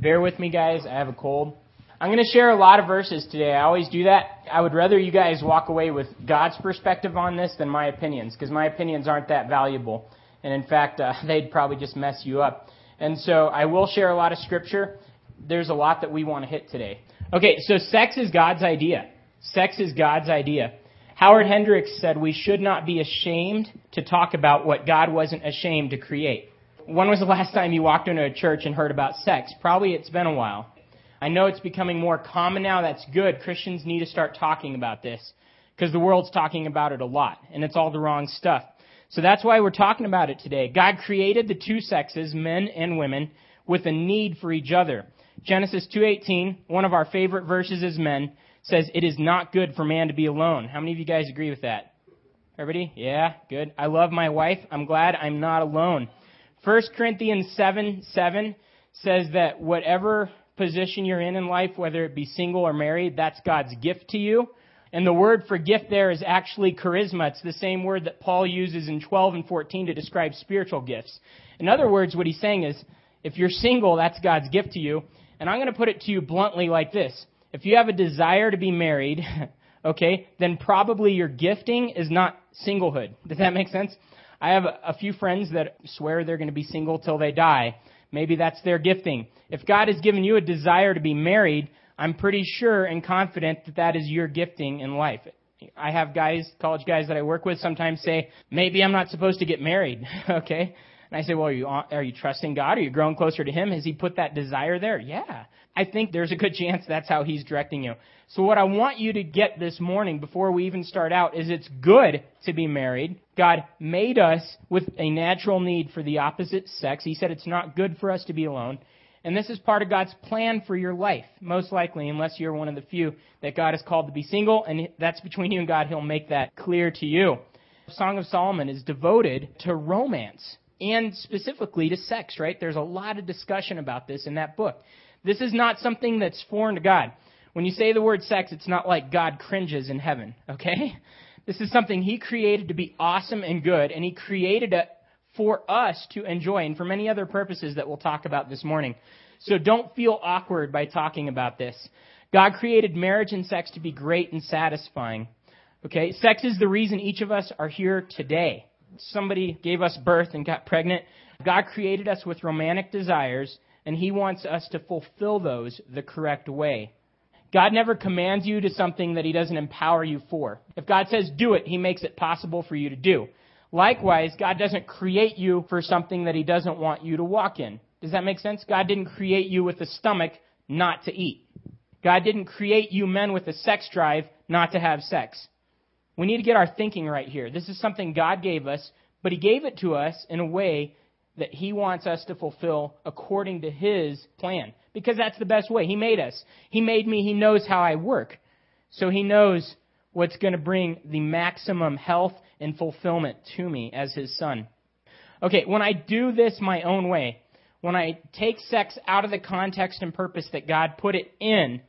Bear with me, guys. I have a cold. I'm going to share a lot of verses today. I always do that. I would rather you guys walk away with God's perspective on this than my opinions, because my opinions aren't that valuable. And in fact, uh, they'd probably just mess you up. And so I will share a lot of scripture. There's a lot that we want to hit today. Okay, so sex is God's idea. Sex is God's idea. Howard Hendricks said we should not be ashamed to talk about what God wasn't ashamed to create. When was the last time you walked into a church and heard about sex? Probably it's been a while. I know it's becoming more common now. That's good. Christians need to start talking about this because the world's talking about it a lot and it's all the wrong stuff. So that's why we're talking about it today. God created the two sexes, men and women, with a need for each other. Genesis 2:18, one of our favorite verses as men, says it is not good for man to be alone. How many of you guys agree with that? Everybody? Yeah, good. I love my wife. I'm glad I'm not alone. 1 Corinthians 7 7 says that whatever position you're in in life, whether it be single or married, that's God's gift to you. And the word for gift there is actually charisma. It's the same word that Paul uses in 12 and 14 to describe spiritual gifts. In other words, what he's saying is, if you're single, that's God's gift to you. And I'm going to put it to you bluntly like this. If you have a desire to be married, okay, then probably your gifting is not singlehood. Does that make sense? I have a few friends that swear they're going to be single till they die. Maybe that's their gifting. If God has given you a desire to be married, I'm pretty sure and confident that that is your gifting in life. I have guys, college guys that I work with sometimes say, maybe I'm not supposed to get married. okay. And I say, well, are you, are you trusting God? Are you growing closer to Him? Has He put that desire there? Yeah. I think there's a good chance that's how He's directing you. So what I want you to get this morning before we even start out is it's good to be married. God made us with a natural need for the opposite sex. He said it's not good for us to be alone. And this is part of God's plan for your life, most likely, unless you're one of the few that God has called to be single, and that's between you and God. He'll make that clear to you. The Song of Solomon is devoted to romance and specifically to sex, right? There's a lot of discussion about this in that book. This is not something that's foreign to God. When you say the word sex, it's not like God cringes in heaven, okay? This is something He created to be awesome and good, and He created it for us to enjoy and for many other purposes that we'll talk about this morning. So don't feel awkward by talking about this. God created marriage and sex to be great and satisfying. Okay? Sex is the reason each of us are here today somebody gave us birth and got pregnant. God created us with romantic desires, and He wants us to fulfill those the correct way. God never commands you to something that He doesn't empower you for. If God says do it, He makes it possible for you to do. Likewise, God doesn't create you for something that He doesn't want you to walk in. Does that make sense? God didn't create you with a stomach not to eat. God didn't create you men with a sex drive not to have sex. We need to get our thinking right here. This is something God gave us, but He gave it to us in a way that He wants us to fulfill according to His plan. Because that's the best way. He made us. He made me. He knows how I work. So He knows what's going to bring the maximum health and fulfillment to me as His Son. Okay, when I do this my own way, when I take sex out of the context and purpose that God put it in,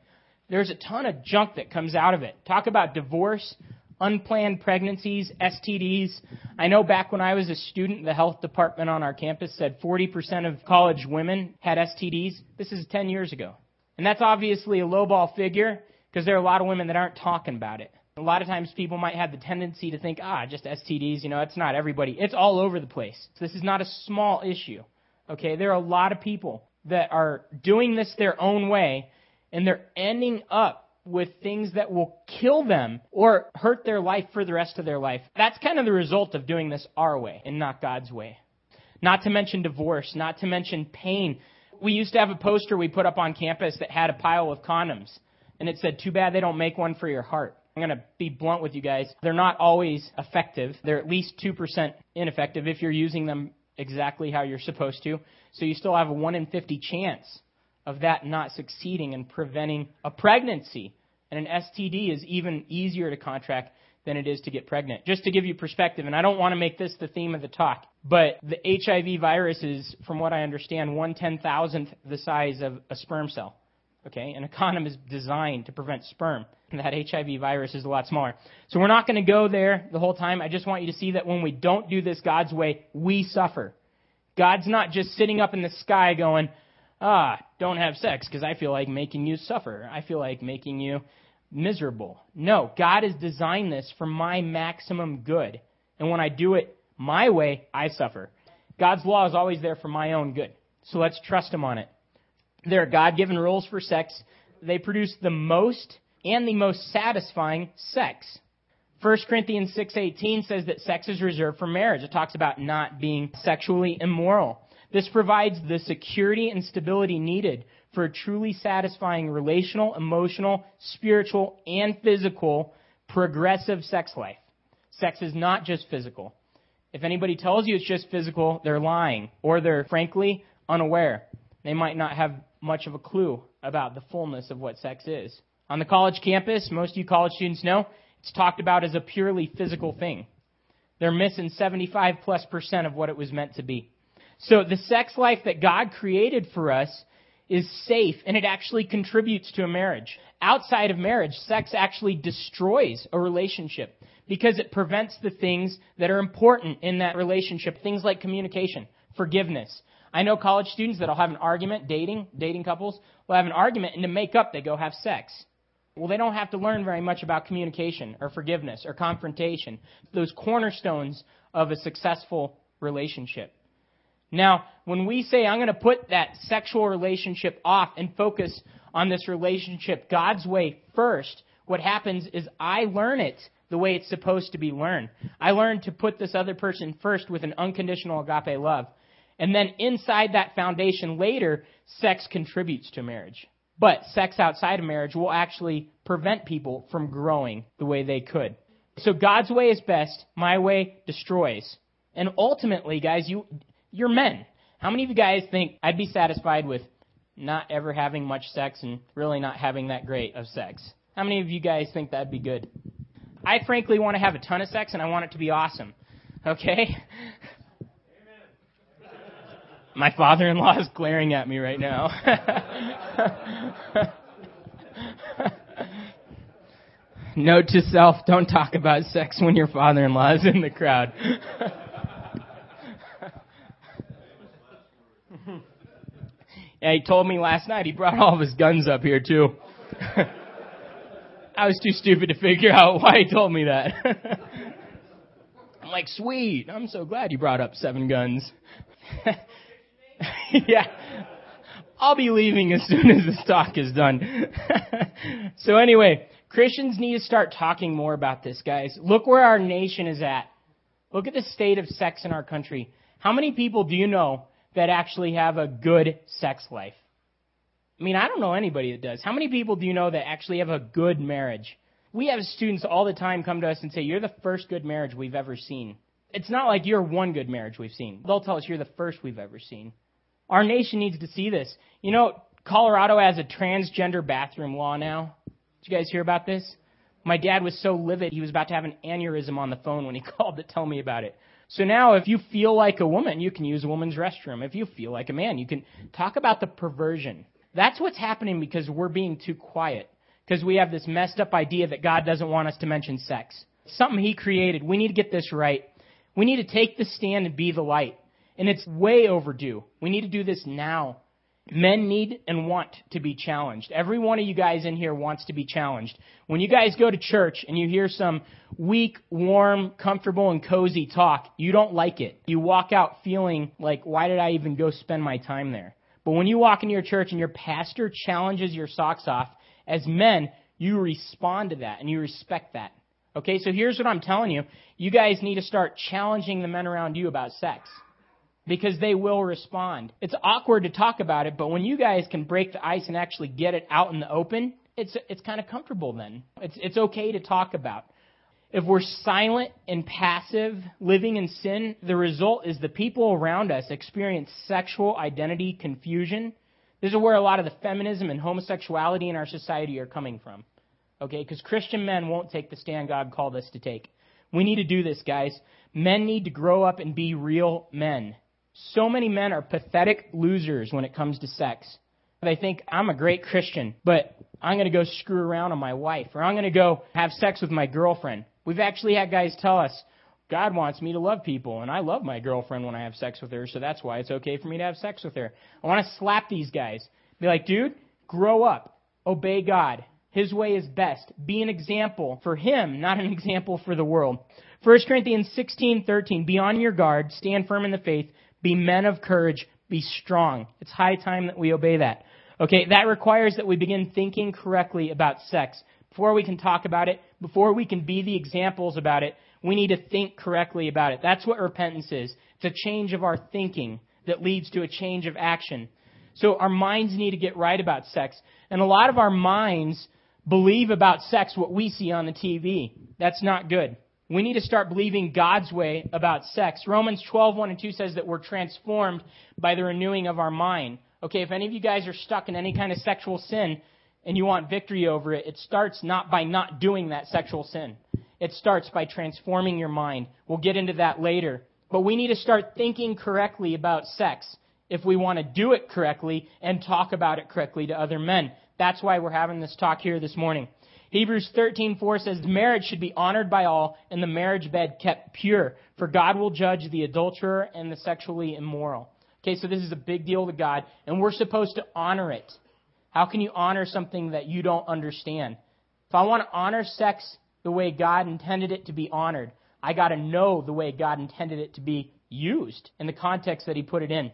there's a ton of junk that comes out of it. Talk about divorce, unplanned pregnancies, STDs. I know back when I was a student, the health department on our campus said 40% of college women had STDs. This is 10 years ago. And that's obviously a lowball figure because there are a lot of women that aren't talking about it. A lot of times people might have the tendency to think, ah, just STDs, you know, it's not everybody. It's all over the place. So this is not a small issue. Okay, there are a lot of people that are doing this their own way and they're ending up with things that will kill them or hurt their life for the rest of their life. That's kind of the result of doing this our way and not God's way. Not to mention divorce, not to mention pain. We used to have a poster we put up on campus that had a pile of condoms, and it said, Too bad they don't make one for your heart. I'm going to be blunt with you guys. They're not always effective. They're at least 2% ineffective if you're using them exactly how you're supposed to. So you still have a 1 in 50 chance of that not succeeding and preventing a pregnancy. And an STD is even easier to contract than it is to get pregnant. Just to give you perspective, and I don't want to make this the theme of the talk, but the HIV virus is, from what I understand, one ten thousandth the size of a sperm cell. Okay, and a condom is designed to prevent sperm. And that HIV virus is a lot smaller. So we're not going to go there the whole time. I just want you to see that when we don't do this God's way, we suffer. God's not just sitting up in the sky going, ah, don't have sex because I feel like making you suffer. I feel like making you miserable. No, God has designed this for my maximum good. And when I do it my way, I suffer. God's law is always there for my own good. So let's trust Him on it. There are God given rules for sex. They produce the most and the most satisfying sex. 1 Corinthians 6:18 says that sex is reserved for marriage. It talks about not being sexually immoral. This provides the security and stability needed for a truly satisfying relational, emotional, spiritual, and physical progressive sex life. Sex is not just physical. If anybody tells you it's just physical, they're lying or they're frankly unaware. They might not have much of a clue about the fullness of what sex is. On the college campus, most of you college students know, it's talked about as a purely physical thing. They're missing 75 plus percent of what it was meant to be. So the sex life that God created for us is safe and it actually contributes to a marriage. Outside of marriage, sex actually destroys a relationship because it prevents the things that are important in that relationship. Things like communication, forgiveness. I know college students that'll have an argument, dating, dating couples, will have an argument and to make up they go have sex. Well, they don't have to learn very much about communication or forgiveness or confrontation, those cornerstones of a successful relationship. Now, when we say, I'm going to put that sexual relationship off and focus on this relationship God's way first, what happens is I learn it the way it's supposed to be learned. I learn to put this other person first with an unconditional agape love. And then inside that foundation later, sex contributes to marriage. But sex outside of marriage will actually prevent people from growing the way they could. So God's way is best, my way destroys. And ultimately, guys, you you're men. How many of you guys think I'd be satisfied with not ever having much sex and really not having that great of sex? How many of you guys think that'd be good? I frankly want to have a ton of sex and I want it to be awesome. Okay? My father in law is glaring at me right now. Note to self don't talk about sex when your father in law is in the crowd. yeah, he told me last night he brought all of his guns up here too. I was too stupid to figure out why he told me that. I'm like, sweet. I'm so glad you brought up seven guns. yeah. I'll be leaving as soon as this talk is done. so anyway, Christians need to start talking more about this, guys. Look where our nation is at. Look at the state of sex in our country. How many people do you know that actually have a good sex life? I mean, I don't know anybody that does. How many people do you know that actually have a good marriage? We have students all the time come to us and say, You're the first good marriage we've ever seen. It's not like you're one good marriage we've seen. They'll tell us you're the first we've ever seen. Our nation needs to see this. You know, Colorado has a transgender bathroom law now. Did you guys hear about this? My dad was so livid, he was about to have an aneurysm on the phone when he called to tell me about it. So now, if you feel like a woman, you can use a woman's restroom. If you feel like a man, you can talk about the perversion. That's what's happening because we're being too quiet. Because we have this messed up idea that God doesn't want us to mention sex. Something He created. We need to get this right. We need to take the stand and be the light. And it's way overdue. We need to do this now. Men need and want to be challenged. Every one of you guys in here wants to be challenged. When you guys go to church and you hear some weak, warm, comfortable, and cozy talk, you don't like it. You walk out feeling like, why did I even go spend my time there? But when you walk into your church and your pastor challenges your socks off, as men, you respond to that and you respect that. Okay, so here's what I'm telling you. You guys need to start challenging the men around you about sex because they will respond. It's awkward to talk about it, but when you guys can break the ice and actually get it out in the open, it's it's kind of comfortable then. It's it's okay to talk about. If we're silent and passive, living in sin, the result is the people around us experience sexual identity confusion. This is where a lot of the feminism and homosexuality in our society are coming from. Okay, because Christian men won't take the stand God called us to take. We need to do this, guys. Men need to grow up and be real men. So many men are pathetic losers when it comes to sex. They think, I'm a great Christian, but I'm going to go screw around on my wife, or I'm going to go have sex with my girlfriend. We've actually had guys tell us, God wants me to love people, and I love my girlfriend when I have sex with her, so that's why it's okay for me to have sex with her. I want to slap these guys. Be like, dude, grow up. Obey God. His way is best. Be an example for him, not an example for the world. 1 Corinthians 16:13 Be on your guard, stand firm in the faith, be men of courage, be strong. It's high time that we obey that. Okay, that requires that we begin thinking correctly about sex. Before we can talk about it, before we can be the examples about it, we need to think correctly about it. That's what repentance is. It's a change of our thinking that leads to a change of action. So our minds need to get right about sex. And a lot of our minds believe about sex what we see on the TV. That's not good. We need to start believing God's way about sex. Romans 12, 1 and 2 says that we're transformed by the renewing of our mind. Okay, if any of you guys are stuck in any kind of sexual sin and you want victory over it, it starts not by not doing that sexual sin. It starts by transforming your mind. We'll get into that later. But we need to start thinking correctly about sex if we want to do it correctly and talk about it correctly to other men. That's why we're having this talk here this morning. Hebrews 13:4 says marriage should be honored by all and the marriage bed kept pure, for God will judge the adulterer and the sexually immoral. Okay, so this is a big deal to God, and we're supposed to honor it. How can you honor something that you don't understand? If I want to honor sex the way God intended it to be honored, I got to know the way God intended it to be used in the context that He put it in.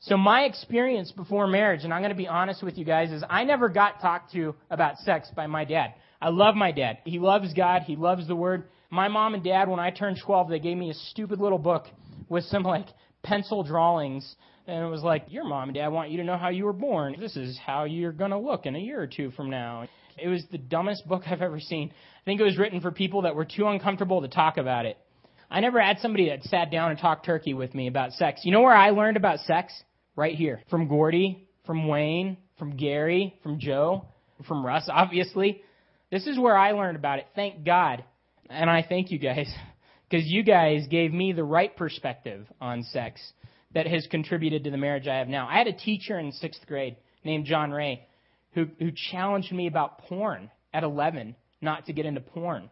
So my experience before marriage, and I'm going to be honest with you guys, is I never got talked to about sex by my dad. I love my dad. He loves God. He loves the Word. My mom and dad, when I turned 12, they gave me a stupid little book with some like pencil drawings. And it was like, your mom and dad want you to know how you were born. This is how you're going to look in a year or two from now. It was the dumbest book I've ever seen. I think it was written for people that were too uncomfortable to talk about it. I never had somebody that sat down and talked turkey with me about sex. You know where I learned about sex? Right here. From Gordy, from Wayne, from Gary, from Joe, from Russ, obviously. This is where I learned about it. Thank God. And I thank you guys. Because you guys gave me the right perspective on sex that has contributed to the marriage I have now. I had a teacher in sixth grade named John Ray who, who challenged me about porn at 11, not to get into porn.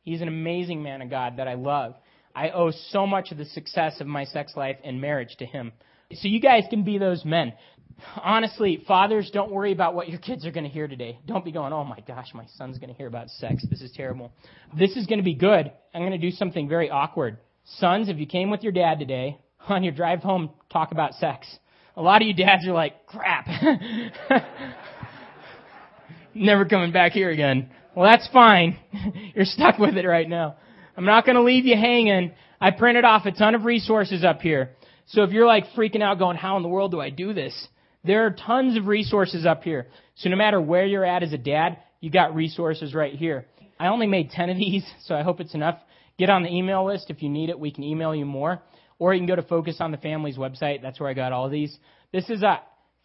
He's an amazing man of God that I love. I owe so much of the success of my sex life and marriage to him. So you guys can be those men. Honestly, fathers, don't worry about what your kids are going to hear today. Don't be going, oh my gosh, my son's going to hear about sex. This is terrible. This is going to be good. I'm going to do something very awkward. Sons, if you came with your dad today, on your drive home, talk about sex. A lot of you dads are like, crap. Never coming back here again. Well, that's fine. You're stuck with it right now. I'm not going to leave you hanging. I printed off a ton of resources up here. So if you're like freaking out going, how in the world do I do this? There are tons of resources up here. So no matter where you're at as a dad, you got resources right here. I only made 10 of these, so I hope it's enough. Get on the email list. If you need it, we can email you more. Or you can go to Focus on the Family's website. That's where I got all these. This is a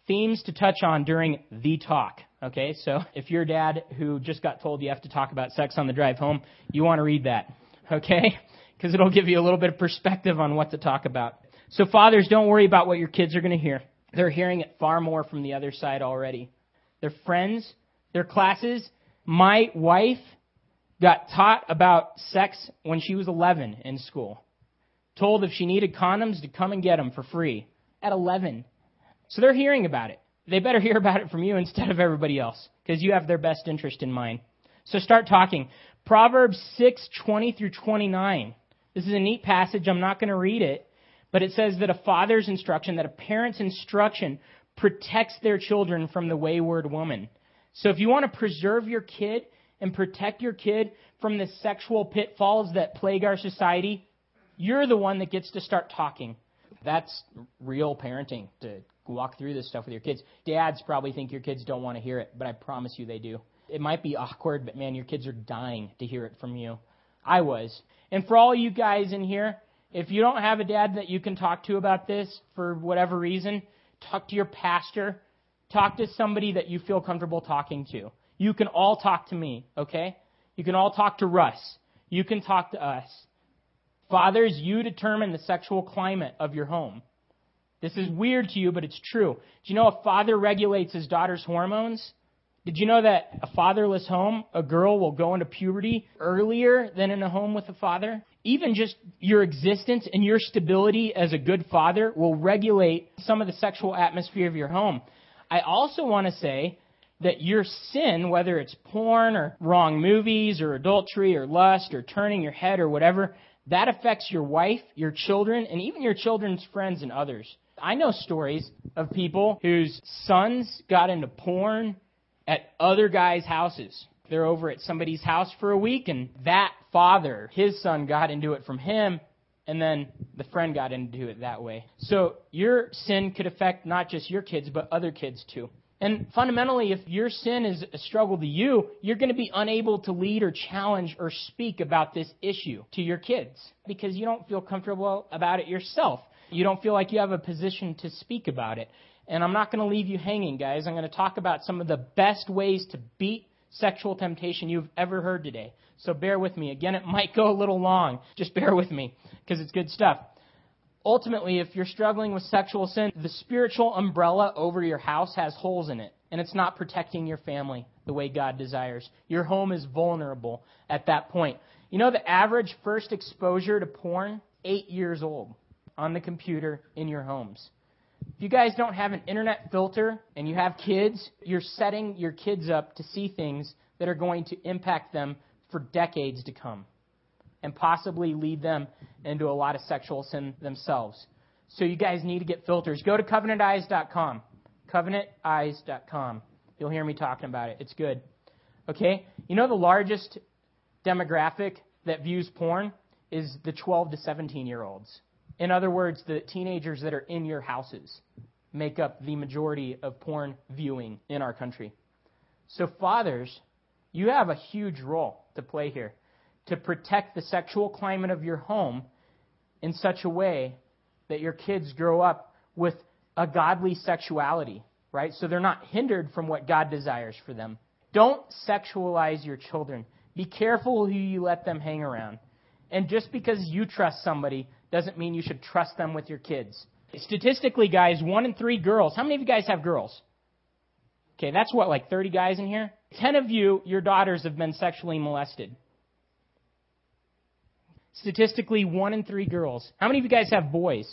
themes to touch on during the talk. Okay, so if you're a dad who just got told you have to talk about sex on the drive home, you want to read that. Okay? Because it'll give you a little bit of perspective on what to talk about. So fathers, don't worry about what your kids are going to hear. They're hearing it far more from the other side already. Their friends, their classes. My wife got taught about sex when she was 11 in school. Told if she needed condoms to come and get them for free at 11. So they're hearing about it. They better hear about it from you instead of everybody else because you have their best interest in mind. So start talking. Proverbs 6:20 through 29. This is a neat passage. I'm not going to read it, but it says that a father's instruction, that a parent's instruction protects their children from the wayward woman. So if you want to preserve your kid and protect your kid from the sexual pitfalls that plague our society, you're the one that gets to start talking. That's real parenting to walk through this stuff with your kids. Dads probably think your kids don't want to hear it, but I promise you they do. It might be awkward, but man, your kids are dying to hear it from you. I was. And for all you guys in here, if you don't have a dad that you can talk to about this for whatever reason, talk to your pastor. Talk to somebody that you feel comfortable talking to. You can all talk to me, okay? You can all talk to Russ. You can talk to us. Fathers, you determine the sexual climate of your home. This is weird to you, but it's true. Do you know a father regulates his daughter's hormones? Did you know that a fatherless home, a girl will go into puberty earlier than in a home with a father? Even just your existence and your stability as a good father will regulate some of the sexual atmosphere of your home. I also want to say that your sin, whether it's porn or wrong movies or adultery or lust or turning your head or whatever, that affects your wife, your children, and even your children's friends and others. I know stories of people whose sons got into porn at other guys' houses. They're over at somebody's house for a week, and that father, his son, got into it from him, and then the friend got into it that way. So your sin could affect not just your kids, but other kids too. And fundamentally, if your sin is a struggle to you, you're going to be unable to lead or challenge or speak about this issue to your kids because you don't feel comfortable about it yourself. You don't feel like you have a position to speak about it. And I'm not going to leave you hanging, guys. I'm going to talk about some of the best ways to beat sexual temptation you've ever heard today. So bear with me. Again, it might go a little long. Just bear with me because it's good stuff ultimately, if you're struggling with sexual sin, the spiritual umbrella over your house has holes in it, and it's not protecting your family the way God desires. Your home is vulnerable at that point. You know the average first exposure to porn? Eight years old on the computer in your homes. If you guys don't have an internet filter and you have kids, you're setting your kids up to see things that are going to impact them for decades to come and possibly lead them into a lot of sexual sin themselves. So you guys need to get filters. Go to covenanteyes.com. Covenanteyes.com. You'll hear me talking about it. It's good. Okay? You know the largest demographic that views porn is the 12 to 17 year olds. In other words, the teenagers that are in your houses make up the majority of porn viewing in our country. So, fathers, you have a huge role to play here to protect the sexual climate of your home in such a way that your kids grow up with a godly sexuality, right? So they're not hindered from what God desires for them. Don't sexualize your children. Be careful who you let them hang around. And just because you trust somebody doesn't mean you should trust them with your kids. Statistically, guys, one in three girls. How many of you guys have girls? Okay, that's what, like 30 guys in here? 10 of you, your daughters have been sexually molested. Statistically, one in three girls. How many of you guys have boys?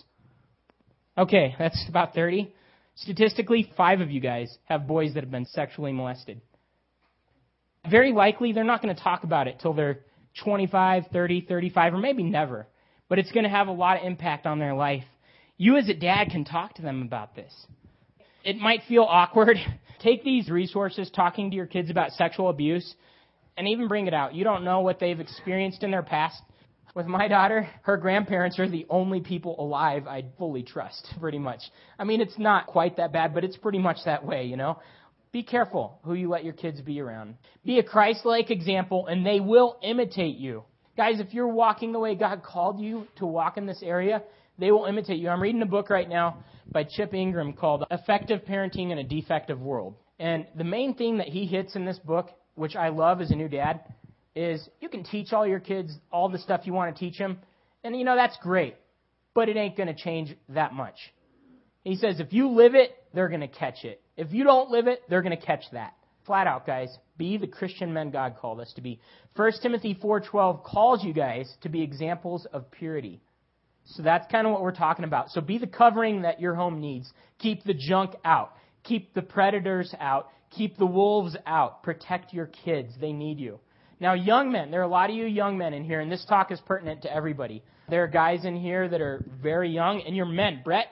Okay, that's about 30. Statistically, five of you guys have boys that have been sexually molested. Very likely, they're not going to talk about it till they're 25, 30, 35, or maybe never. But it's going to have a lot of impact on their life. You, as a dad, can talk to them about this. It might feel awkward. Take these resources, talking to your kids about sexual abuse, and even bring it out. You don't know what they've experienced in their past. With my daughter, her grandparents are the only people alive I fully trust, pretty much. I mean, it's not quite that bad, but it's pretty much that way, you know? Be careful who you let your kids be around. Be a Christ like example, and they will imitate you. Guys, if you're walking the way God called you to walk in this area, they will imitate you. I'm reading a book right now by Chip Ingram called Effective Parenting in a Defective World. And the main thing that he hits in this book, which I love as a new dad, is you can teach all your kids all the stuff you want to teach them, and you know that's great, but it ain't going to change that much. He says if you live it, they're going to catch it. If you don't live it, they're going to catch that. Flat out, guys, be the Christian men God called us to be. 1 Timothy 4:12 calls you guys to be examples of purity. So that's kind of what we're talking about. So be the covering that your home needs. Keep the junk out. Keep the predators out. Keep the wolves out. Protect your kids. They need you. Now, young men, there are a lot of you young men in here, and this talk is pertinent to everybody. There are guys in here that are very young, and you're men. Brett,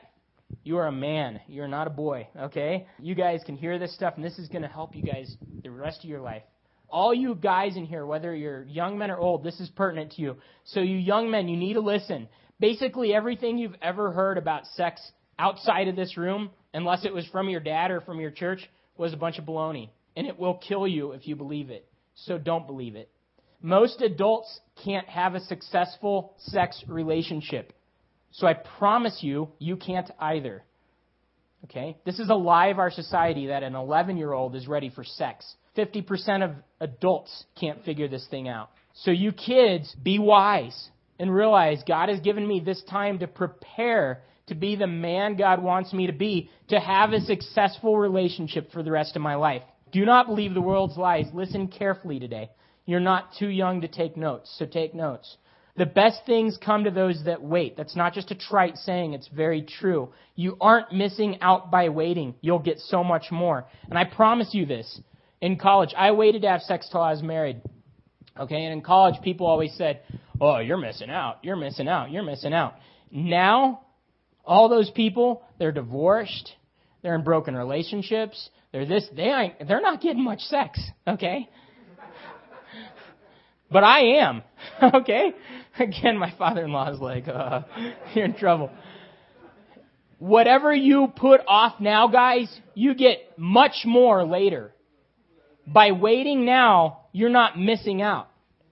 you are a man. You're not a boy, okay? You guys can hear this stuff, and this is going to help you guys the rest of your life. All you guys in here, whether you're young men or old, this is pertinent to you. So, you young men, you need to listen. Basically, everything you've ever heard about sex outside of this room, unless it was from your dad or from your church, was a bunch of baloney. And it will kill you if you believe it so don't believe it. Most adults can't have a successful sex relationship. So I promise you, you can't either. Okay? This is a lie of our society that an 11 year old is ready for sex. 50% of adults can't figure this thing out. So you kids, be wise and realize God has given me this time to prepare to be the man God wants me to be, to have a successful relationship for the rest of my life. Do not believe the world's lies. Listen carefully today. You're not too young to take notes, so take notes. The best things come to those that wait. That's not just a trite saying, it's very true. You aren't missing out by waiting. You'll get so much more. And I promise you this. In college, I waited to have sex till I was married. Okay, and in college, people always said, Oh, you're missing out. You're missing out. You're missing out. Now, all those people, they're divorced. They're in broken relationships. They're this, they ain't, they're not getting much sex. Okay? But I am. Okay? Again, my father-in-law is like, uh, you're in trouble. Whatever you put off now, guys, you get much more later. By waiting now, you're not missing out.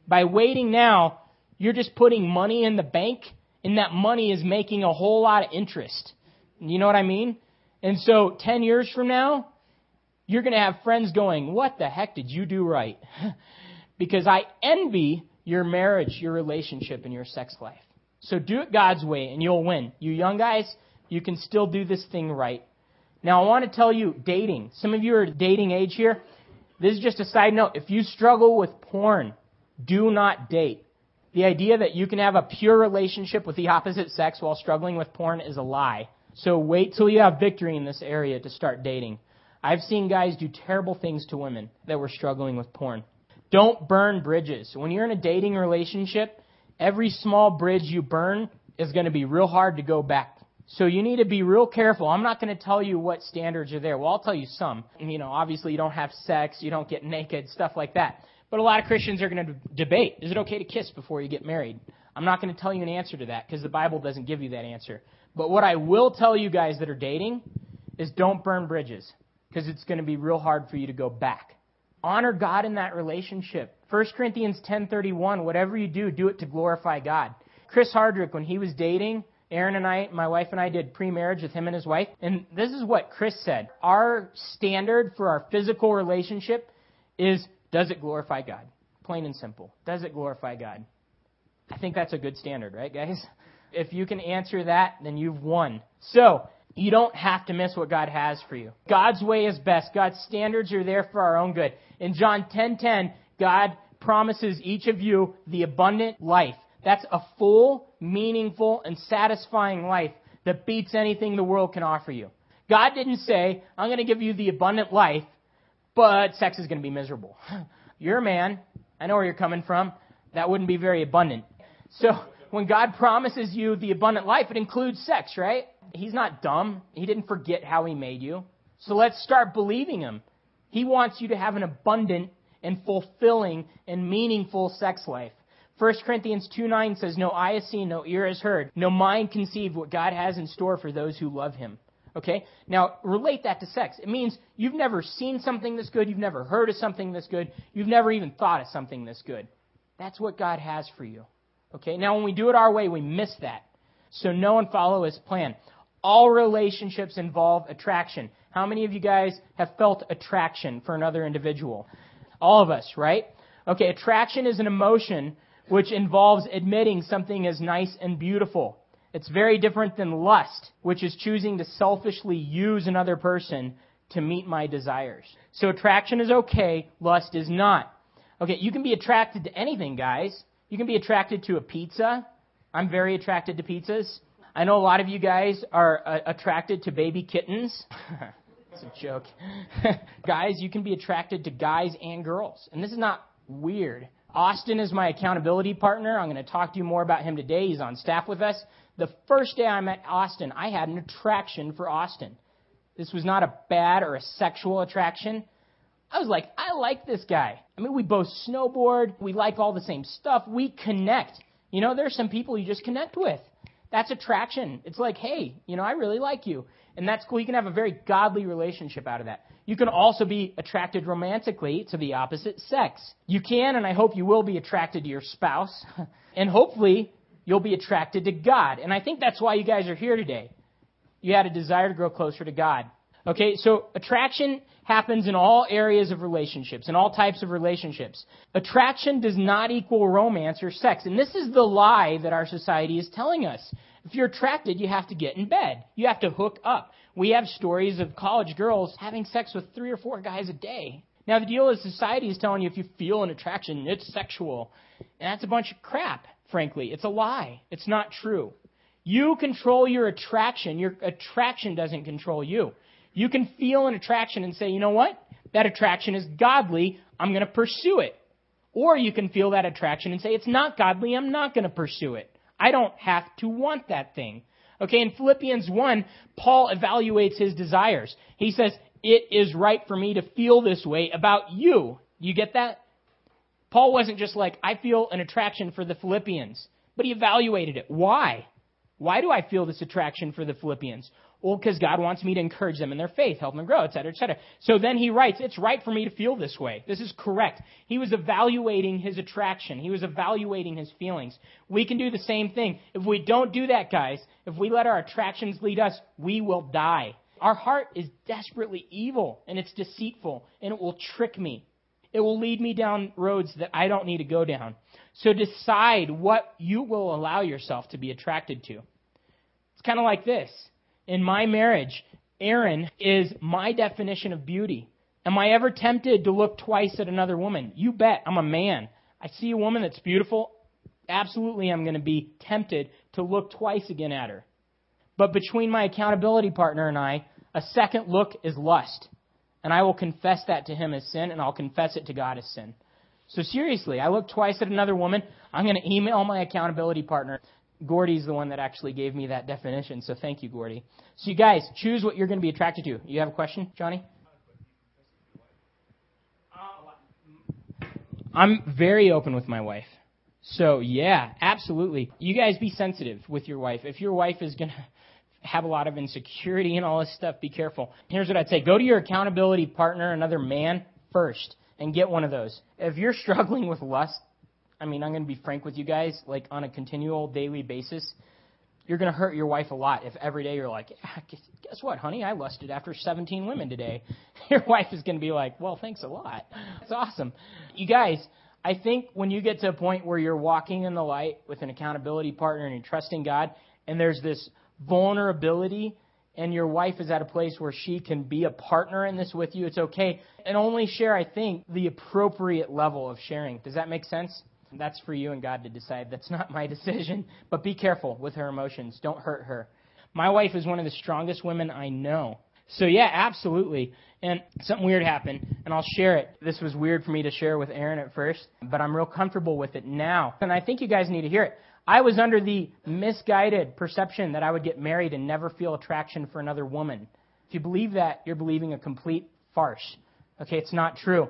By waiting now, you're just putting money in the bank, and that money is making a whole lot of interest. You know what I mean? And so 10 years from now, you're going to have friends going, What the heck did you do right? because I envy your marriage, your relationship, and your sex life. So do it God's way and you'll win. You young guys, you can still do this thing right. Now I want to tell you, dating. Some of you are dating age here. This is just a side note. If you struggle with porn, do not date. The idea that you can have a pure relationship with the opposite sex while struggling with porn is a lie. So wait till you have victory in this area to start dating. I've seen guys do terrible things to women that were struggling with porn. Don't burn bridges. When you're in a dating relationship, every small bridge you burn is going to be real hard to go back. So you need to be real careful. I'm not going to tell you what standards are there. Well, I'll tell you some. You know, obviously you don't have sex, you don't get naked, stuff like that. But a lot of Christians are going to debate, is it okay to kiss before you get married? I'm not going to tell you an answer to that because the Bible doesn't give you that answer. But what I will tell you guys that are dating is don't burn bridges because it's going to be real hard for you to go back. Honor God in that relationship. 1 Corinthians 10:31, whatever you do, do it to glorify God. Chris Hardrick when he was dating, Erin and I, my wife and I did pre-marriage with him and his wife, and this is what Chris said. Our standard for our physical relationship is does it glorify God? Plain and simple. Does it glorify God? I think that's a good standard, right, guys? If you can answer that, then you've won. So, you don't have to miss what God has for you. God's way is best. God's standards are there for our own good. In John 10:10, God promises each of you the abundant life. That's a full, meaningful, and satisfying life that beats anything the world can offer you. God didn't say, I'm going to give you the abundant life, but sex is going to be miserable. You're a man. I know where you're coming from. That wouldn't be very abundant. So, when God promises you the abundant life, it includes sex, right? He's not dumb. He didn't forget how he made you. So let's start believing him. He wants you to have an abundant and fulfilling and meaningful sex life. 1 Corinthians 2 9 says, No eye has seen, no ear has heard, no mind conceived what God has in store for those who love him. Okay? Now, relate that to sex. It means you've never seen something this good, you've never heard of something this good, you've never even thought of something this good. That's what God has for you. Okay? Now, when we do it our way, we miss that. So know and follow his plan. All relationships involve attraction. How many of you guys have felt attraction for another individual? All of us, right? Okay, attraction is an emotion which involves admitting something is nice and beautiful. It's very different than lust, which is choosing to selfishly use another person to meet my desires. So attraction is okay, lust is not. Okay, you can be attracted to anything, guys. You can be attracted to a pizza. I'm very attracted to pizzas. I know a lot of you guys are uh, attracted to baby kittens. it's a joke. guys, you can be attracted to guys and girls. And this is not weird. Austin is my accountability partner. I'm going to talk to you more about him today. He's on staff with us. The first day I met Austin, I had an attraction for Austin. This was not a bad or a sexual attraction. I was like, I like this guy. I mean, we both snowboard. We like all the same stuff. We connect. You know, there's some people you just connect with. That's attraction. It's like, hey, you know, I really like you. And that's cool. You can have a very godly relationship out of that. You can also be attracted romantically to the opposite sex. You can, and I hope you will be attracted to your spouse. and hopefully, you'll be attracted to God. And I think that's why you guys are here today. You had a desire to grow closer to God. Okay, so attraction happens in all areas of relationships, in all types of relationships. Attraction does not equal romance or sex. And this is the lie that our society is telling us. If you're attracted, you have to get in bed. You have to hook up. We have stories of college girls having sex with three or four guys a day. Now, the deal is society is telling you if you feel an attraction, it's sexual. And that's a bunch of crap, frankly. It's a lie. It's not true. You control your attraction. Your attraction doesn't control you. You can feel an attraction and say, you know what? That attraction is godly. I'm going to pursue it. Or you can feel that attraction and say, it's not godly. I'm not going to pursue it. I don't have to want that thing. Okay, in Philippians 1, Paul evaluates his desires. He says, it is right for me to feel this way about you. You get that? Paul wasn't just like, I feel an attraction for the Philippians, but he evaluated it. Why? Why do I feel this attraction for the Philippians? Well, because God wants me to encourage them in their faith, help them grow, et cetera, et cetera. So then he writes, it's right for me to feel this way. This is correct. He was evaluating his attraction. He was evaluating his feelings. We can do the same thing. If we don't do that, guys, if we let our attractions lead us, we will die. Our heart is desperately evil and it's deceitful and it will trick me. It will lead me down roads that I don't need to go down. So decide what you will allow yourself to be attracted to. It's kind of like this. In my marriage, Erin is my definition of beauty. Am I ever tempted to look twice at another woman? You bet. I'm a man. I see a woman that's beautiful. Absolutely, I'm going to be tempted to look twice again at her. But between my accountability partner and I, a second look is lust. And I will confess that to him as sin, and I'll confess it to God as sin. So seriously, I look twice at another woman. I'm going to email my accountability partner. Gordy's the one that actually gave me that definition, so thank you, Gordy. So you guys, choose what you're going to be attracted to. You have a question, Johnny? I'm very open with my wife. So yeah, absolutely. You guys be sensitive with your wife. If your wife is going to have a lot of insecurity and all this stuff, be careful. Here's what I'd say. Go to your accountability partner, another man, first, and get one of those. If you're struggling with lust, I mean, I'm going to be frank with you guys, like on a continual daily basis, you're going to hurt your wife a lot if every day you're like, ah, guess what, honey? I lusted after 17 women today. Your wife is going to be like, well, thanks a lot. It's awesome. You guys, I think when you get to a point where you're walking in the light with an accountability partner and you're trusting God, and there's this vulnerability and your wife is at a place where she can be a partner in this with you, it's okay. And only share, I think, the appropriate level of sharing. Does that make sense? That's for you and God to decide. That's not my decision. But be careful with her emotions. Don't hurt her. My wife is one of the strongest women I know. So yeah, absolutely. And something weird happened, and I'll share it. This was weird for me to share with Erin at first, but I'm real comfortable with it now. And I think you guys need to hear it. I was under the misguided perception that I would get married and never feel attraction for another woman. If you believe that, you're believing a complete farce. Okay, it's not true.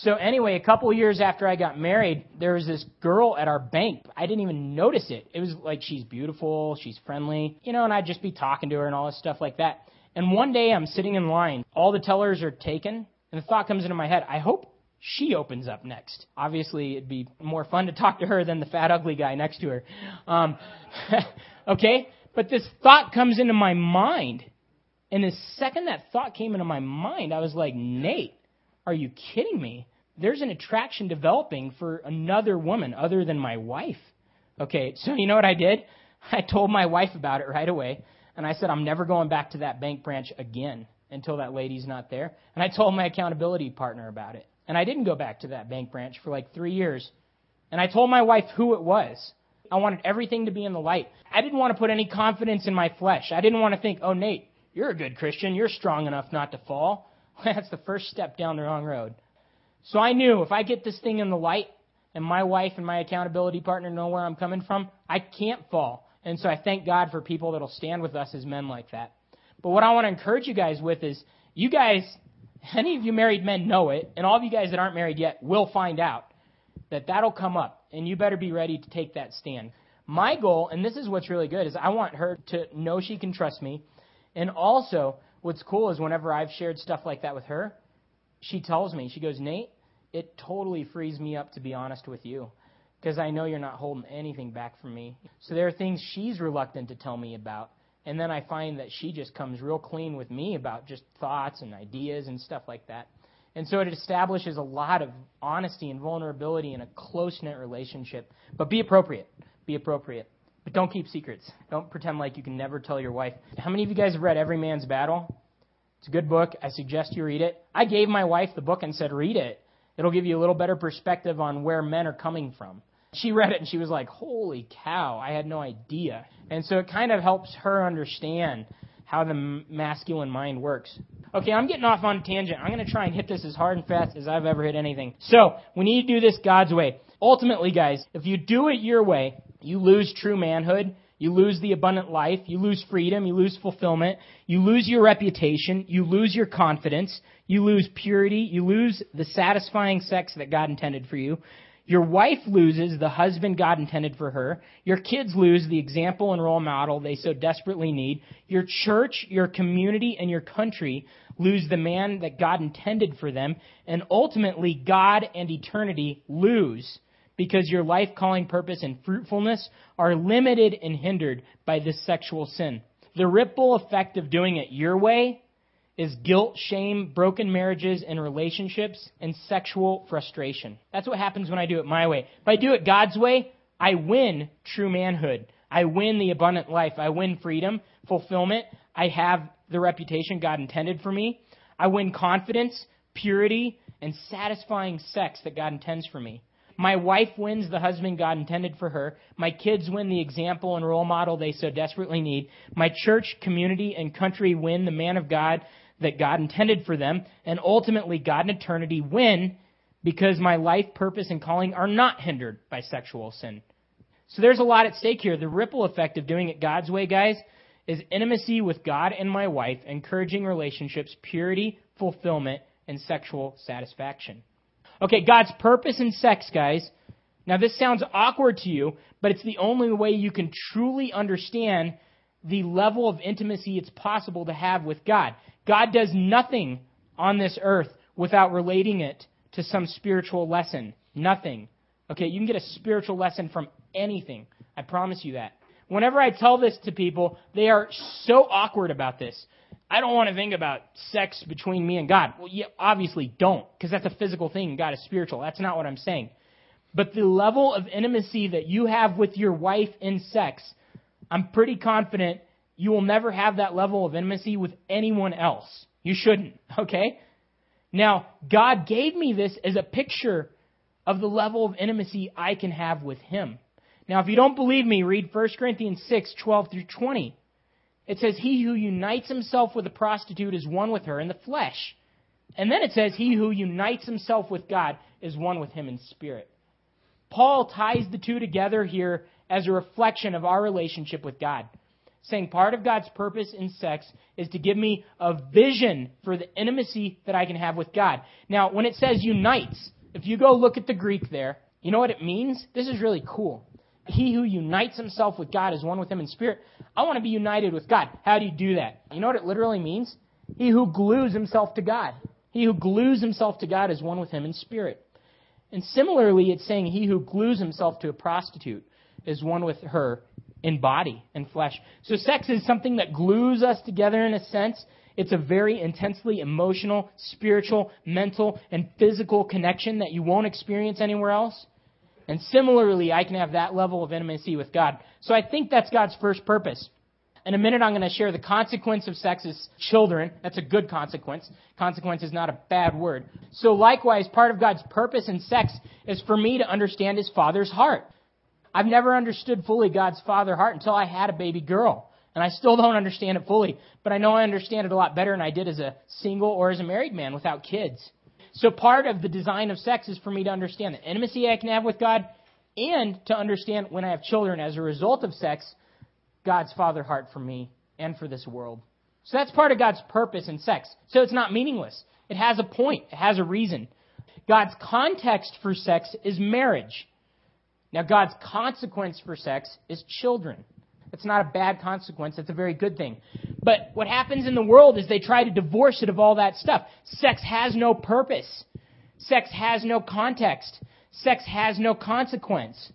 So anyway, a couple years after I got married, there was this girl at our bank. I didn't even notice it. It was like she's beautiful, she's friendly, you know, and I'd just be talking to her and all this stuff like that. And one day I'm sitting in line, all the tellers are taken, and the thought comes into my head, I hope she opens up next. Obviously, it'd be more fun to talk to her than the fat, ugly guy next to her. Um, okay? But this thought comes into my mind. And the second that thought came into my mind, I was like, Nate, are you kidding me? There's an attraction developing for another woman other than my wife. Okay, so you know what I did? I told my wife about it right away. And I said, I'm never going back to that bank branch again until that lady's not there. And I told my accountability partner about it. And I didn't go back to that bank branch for like three years. And I told my wife who it was. I wanted everything to be in the light. I didn't want to put any confidence in my flesh. I didn't want to think, oh, Nate, you're a good Christian. You're strong enough not to fall. That's the first step down the wrong road. So I knew if I get this thing in the light and my wife and my accountability partner know where I'm coming from, I can't fall. And so I thank God for people that'll stand with us as men like that. But what I want to encourage you guys with is you guys any of you married men know it, and all of you guys that aren't married yet will find out that that'll come up, and you better be ready to take that stand. My goal, and this is what's really good, is I want her to know she can trust me. And also, what's cool is whenever I've shared stuff like that with her, she tells me, she goes, Nate, it totally frees me up to be honest with you because I know you're not holding anything back from me. So there are things she's reluctant to tell me about and then I find that she just comes real clean with me about just thoughts and ideas and stuff like that. And so it establishes a lot of honesty and vulnerability in a close knit relationship. But be appropriate. Be appropriate. But don't keep secrets. Don't pretend like you can never tell your wife. How many of you guys have read Every Man's Battle? It's a good book. I suggest you read it. I gave my wife the book and said, read it. It'll give you a little better perspective on where men are coming from. She read it and she was like, holy cow, I had no idea. And so it kind of helps her understand how the masculine mind works. Okay, I'm getting off on a tangent. I'm going to try and hit this as hard and fast as I've ever hit anything. So, we need to do this God's way. Ultimately, guys, if you do it your way, you lose true manhood. You lose the abundant life. You lose freedom. You lose fulfillment. You lose your reputation. You lose your confidence. You lose purity. You lose the satisfying sex that God intended for you. Your wife loses the husband God intended for her. Your kids lose the example and role model they so desperately need. Your church, your community, and your country lose the man that God intended for them. And ultimately, God and eternity lose because your life calling purpose and fruitfulness are limited and hindered by this sexual sin. The ripple effect of doing it your way is guilt, shame, broken marriages and relationships, and sexual frustration. That's what happens when I do it my way. If I do it God's way, I win true manhood. I win the abundant life. I win freedom, fulfillment. I have the reputation God intended for me. I win confidence, purity, and satisfying sex that God intends for me. My wife wins the husband God intended for her. My kids win the example and role model they so desperately need. My church, community, and country win the man of God that God intended for them, and ultimately God and eternity win because my life, purpose, and calling are not hindered by sexual sin. So there's a lot at stake here. The ripple effect of doing it God's way, guys, is intimacy with God and my wife, encouraging relationships, purity, fulfillment, and sexual satisfaction. Okay, God's purpose in sex, guys. Now this sounds awkward to you, but it's the only way you can truly understand the level of intimacy it's possible to have with God. God does nothing on this earth without relating it to some spiritual lesson. Nothing. Okay, you can get a spiritual lesson from anything. I promise you that. Whenever I tell this to people, they are so awkward about this. I don't want to think about sex between me and God. Well, you obviously don't, because that's a physical thing. God is spiritual. That's not what I'm saying. But the level of intimacy that you have with your wife in sex, I'm pretty confident you will never have that level of intimacy with anyone else. You shouldn't, okay? Now, God gave me this as a picture of the level of intimacy I can have with Him. Now, if you don't believe me, read 1 Corinthians 6, 12 through 20. It says, He who unites himself with a prostitute is one with her in the flesh. And then it says, He who unites himself with God is one with him in spirit. Paul ties the two together here as a reflection of our relationship with God saying part of God's purpose in sex is to give me a vision for the intimacy that I can have with God. Now, when it says unites, if you go look at the Greek there, you know what it means? This is really cool. He who unites himself with God is one with him in spirit. I want to be united with God. How do you do that? You know what it literally means? He who glues himself to God. He who glues himself to God is one with him in spirit. And similarly, it's saying he who glues himself to a prostitute is one with her in body and flesh. So sex is something that glues us together in a sense. It's a very intensely emotional, spiritual, mental, and physical connection that you won't experience anywhere else. And similarly, I can have that level of intimacy with God. So I think that's God's first purpose. In a minute, I'm going to share the consequence of sex as children. That's a good consequence. Consequence is not a bad word. So likewise, part of God's purpose in sex is for me to understand His Father's heart. I've never understood fully God's father heart until I had a baby girl. And I still don't understand it fully, but I know I understand it a lot better than I did as a single or as a married man without kids. So part of the design of sex is for me to understand the intimacy I can have with God and to understand when I have children as a result of sex, God's father heart for me and for this world. So that's part of God's purpose in sex. So it's not meaningless. It has a point. It has a reason. God's context for sex is marriage. Now, God's consequence for sex is children. It's not a bad consequence, it's a very good thing. But what happens in the world is they try to divorce it of all that stuff. Sex has no purpose, sex has no context, sex has no consequence.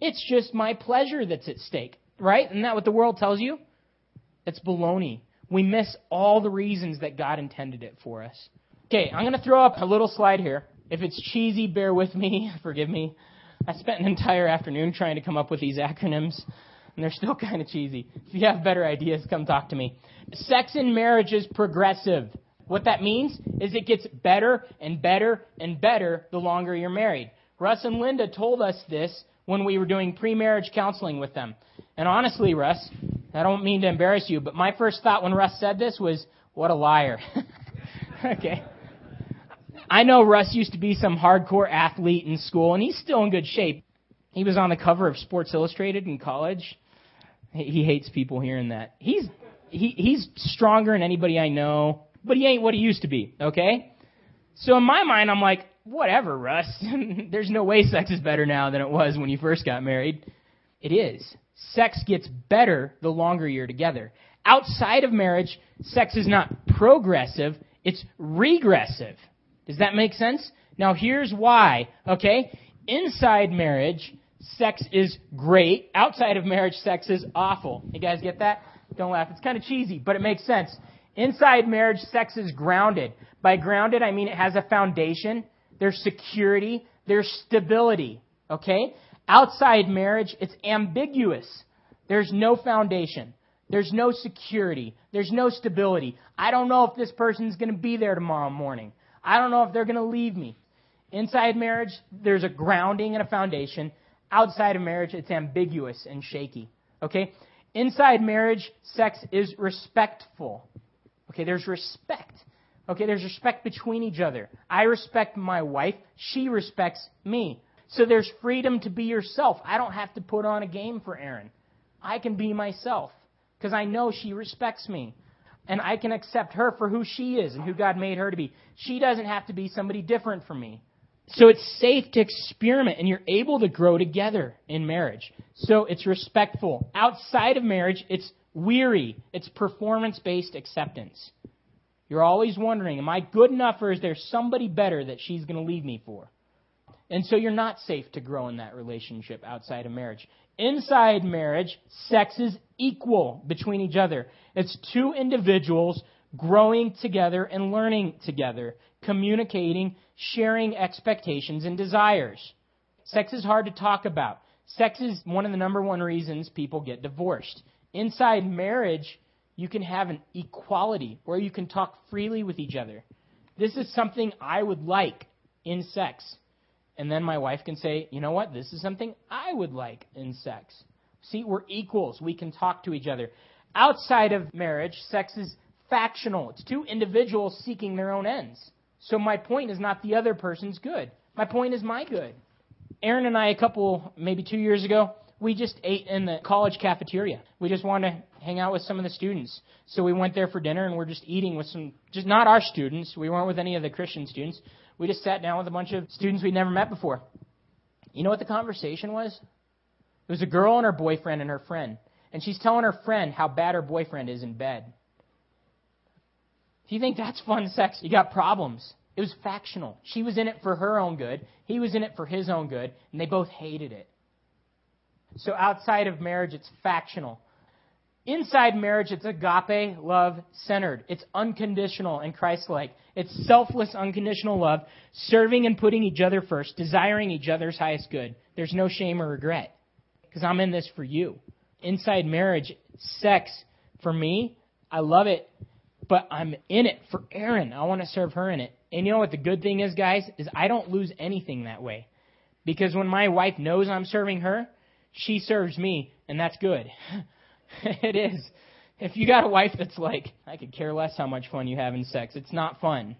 It's just my pleasure that's at stake, right? Isn't that what the world tells you? It's baloney. We miss all the reasons that God intended it for us. Okay, I'm going to throw up a little slide here. If it's cheesy, bear with me. Forgive me. I spent an entire afternoon trying to come up with these acronyms. And they're still kind of cheesy. If you have better ideas, come talk to me. Sex in marriage is progressive. What that means is it gets better and better and better the longer you're married. Russ and Linda told us this when we were doing pre-marriage counseling with them. And honestly, Russ, I don't mean to embarrass you, but my first thought when Russ said this was, what a liar. okay. I know Russ used to be some hardcore athlete in school, and he's still in good shape. He was on the cover of Sports Illustrated in college. He hates people hearing that. He's he, he's stronger than anybody I know, but he ain't what he used to be. Okay, so in my mind, I'm like, whatever, Russ. There's no way sex is better now than it was when you first got married. It is. Sex gets better the longer you're together. Outside of marriage, sex is not progressive; it's regressive. Does that make sense? Now here's why, okay? Inside marriage, sex is great. Outside of marriage, sex is awful. You guys get that? Don't laugh. It's kind of cheesy, but it makes sense. Inside marriage, sex is grounded. By grounded, I mean it has a foundation. There's security. There's stability. Okay? Outside marriage, it's ambiguous. There's no foundation. There's no security. There's no stability. I don't know if this person's going to be there tomorrow morning. I don't know if they're going to leave me. Inside marriage, there's a grounding and a foundation. Outside of marriage, it's ambiguous and shaky. Okay? Inside marriage, sex is respectful. Okay, there's respect. Okay, there's respect between each other. I respect my wife. She respects me. So there's freedom to be yourself. I don't have to put on a game for Erin. I can be myself because I know she respects me and I can accept her for who she is and who God made her to be. She doesn't have to be somebody different from me. So it's safe to experiment and you're able to grow together in marriage. So it's respectful. Outside of marriage, it's weary. It's performance based acceptance. You're always wondering, am I good enough or is there somebody better that she's going to leave me for? And so you're not safe to grow in that relationship outside of marriage. Inside marriage, sex is equal between each other. It's two individuals growing together and learning together, communicating, sharing expectations and desires. Sex is hard to talk about. Sex is one of the number one reasons people get divorced. Inside marriage, you can have an equality where you can talk freely with each other. This is something I would like in sex. And then my wife can say, you know what, this is something I would like in sex. See, we're equals. We can talk to each other. Outside of marriage, sex is factional. It's two individuals seeking their own ends. So my point is not the other person's good. My point is my good. Erin and I, a couple, maybe two years ago, we just ate in the college cafeteria. We just wanted to hang out with some of the students. So we went there for dinner and we're just eating with some, just not our students. We weren't with any of the Christian students. We just sat down with a bunch of students we'd never met before. You know what the conversation was? It was a girl and her boyfriend and her friend. And she's telling her friend how bad her boyfriend is in bed. You think that's fun sex, you got problems. It was factional. She was in it for her own good. He was in it for his own good. And they both hated it. So outside of marriage, it's factional. Inside marriage, it's agape love centered. It's unconditional and Christ like. It's selfless, unconditional love, serving and putting each other first, desiring each other's highest good. There's no shame or regret because I'm in this for you. Inside marriage, sex, for me, I love it, but I'm in it for Erin. I want to serve her in it. And you know what the good thing is, guys, is I don't lose anything that way. Because when my wife knows I'm serving her, she serves me, and that's good. it is. If you got a wife that's like, I could care less how much fun you have in sex, it's not fun.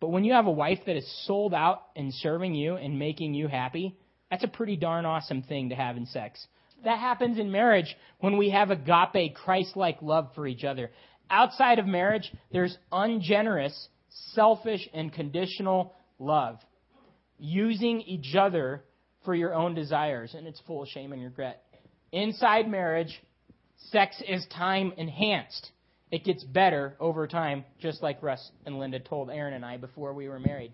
But when you have a wife that is sold out and serving you and making you happy, that's a pretty darn awesome thing to have in sex. That happens in marriage when we have agape, Christ like love for each other. Outside of marriage, there's ungenerous, selfish, and conditional love. Using each other for your own desires, and it's full of shame and regret. Inside marriage, sex is time enhanced. It gets better over time, just like Russ and Linda told Erin and I before we were married.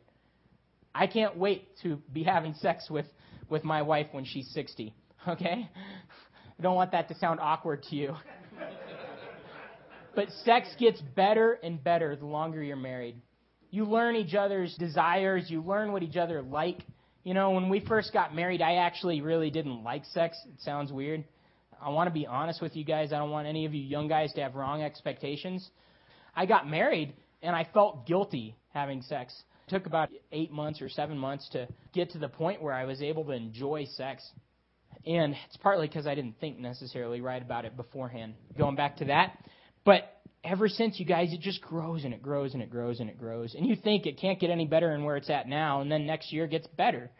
I can't wait to be having sex with with my wife when she's 60. Okay? I don't want that to sound awkward to you. But sex gets better and better the longer you're married. You learn each other's desires, you learn what each other like. You know, when we first got married, I actually really didn't like sex. It sounds weird. I want to be honest with you guys. I don't want any of you young guys to have wrong expectations. I got married and I felt guilty having sex. It took about eight months or seven months to get to the point where I was able to enjoy sex. And it's partly because I didn't think necessarily right about it beforehand. Going back to that. But ever since, you guys, it just grows and it grows and it grows and it grows. And you think it can't get any better than where it's at now, and then next year gets better.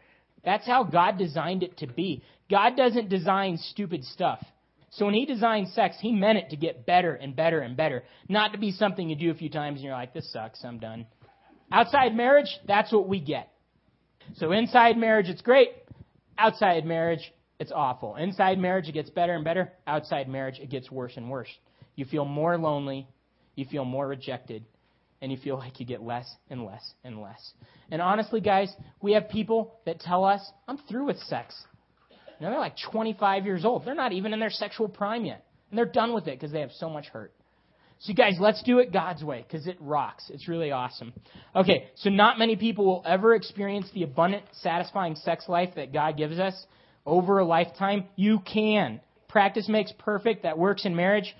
That's how God designed it to be. God doesn't design stupid stuff. So when he designed sex, he meant it to get better and better and better, not to be something you do a few times and you're like, this sucks, I'm done. Outside marriage, that's what we get. So inside marriage, it's great. Outside marriage, it's awful. Inside marriage, it gets better and better. Outside marriage, it gets worse and worse. You feel more lonely. You feel more rejected. And you feel like you get less and less and less. And honestly, guys, we have people that tell us, I'm through with sex. You they're like 25 years old. They're not even in their sexual prime yet. And they're done with it because they have so much hurt. So, guys, let's do it God's way because it rocks. It's really awesome. Okay, so not many people will ever experience the abundant, satisfying sex life that God gives us over a lifetime. You can. Practice makes perfect. That works in marriage.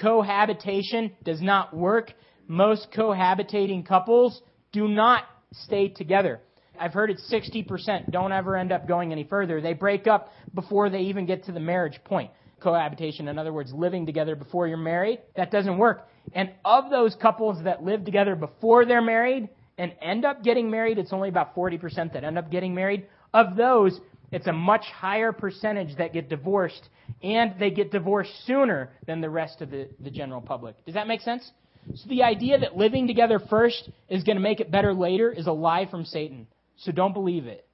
Cohabitation does not work. Most cohabitating couples do not stay together. I've heard it's 60% don't ever end up going any further. They break up before they even get to the marriage point. Cohabitation, in other words, living together before you're married, that doesn't work. And of those couples that live together before they're married and end up getting married, it's only about 40% that end up getting married. Of those, it's a much higher percentage that get divorced, and they get divorced sooner than the rest of the, the general public. Does that make sense? So the idea that living together first is going to make it better later is a lie from Satan. So don't believe it.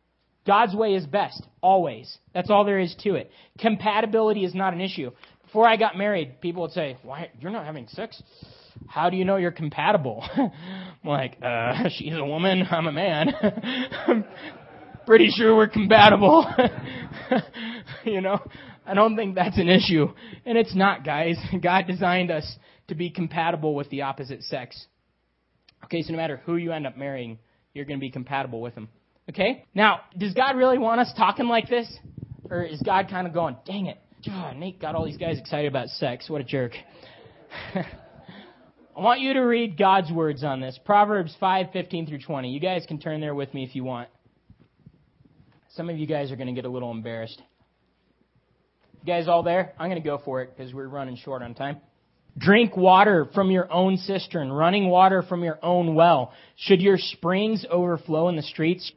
God's way is best, always. That's all there is to it. Compatibility is not an issue. Before I got married, people would say, "Why you're not having sex? How do you know you're compatible?" I'm like, uh, she's a woman, I'm a man. Pretty sure we're compatible. you know, I don't think that's an issue, and it's not, guys. God designed us to be compatible with the opposite sex. Okay, so no matter who you end up marrying, you're going to be compatible with them. Okay? Now, does God really want us talking like this? Or is God kind of going, dang it, God, Nate got all these guys excited about sex. What a jerk. I want you to read God's words on this. Proverbs 5, 15 through 20. You guys can turn there with me if you want. Some of you guys are going to get a little embarrassed. You guys all there? I'm going to go for it because we're running short on time. Drink water from your own cistern, running water from your own well. Should your springs overflow in the streets?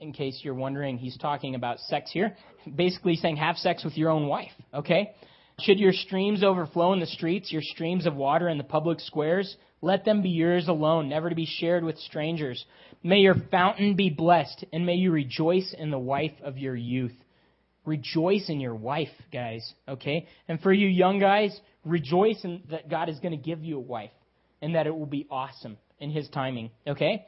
In case you're wondering, he's talking about sex here. Basically saying have sex with your own wife, okay? Should your streams overflow in the streets, your streams of water in the public squares? Let them be yours alone, never to be shared with strangers. May your fountain be blessed, and may you rejoice in the wife of your youth. Rejoice in your wife, guys, okay? And for you young guys, rejoice in that God is going to give you a wife and that it will be awesome in His timing, okay?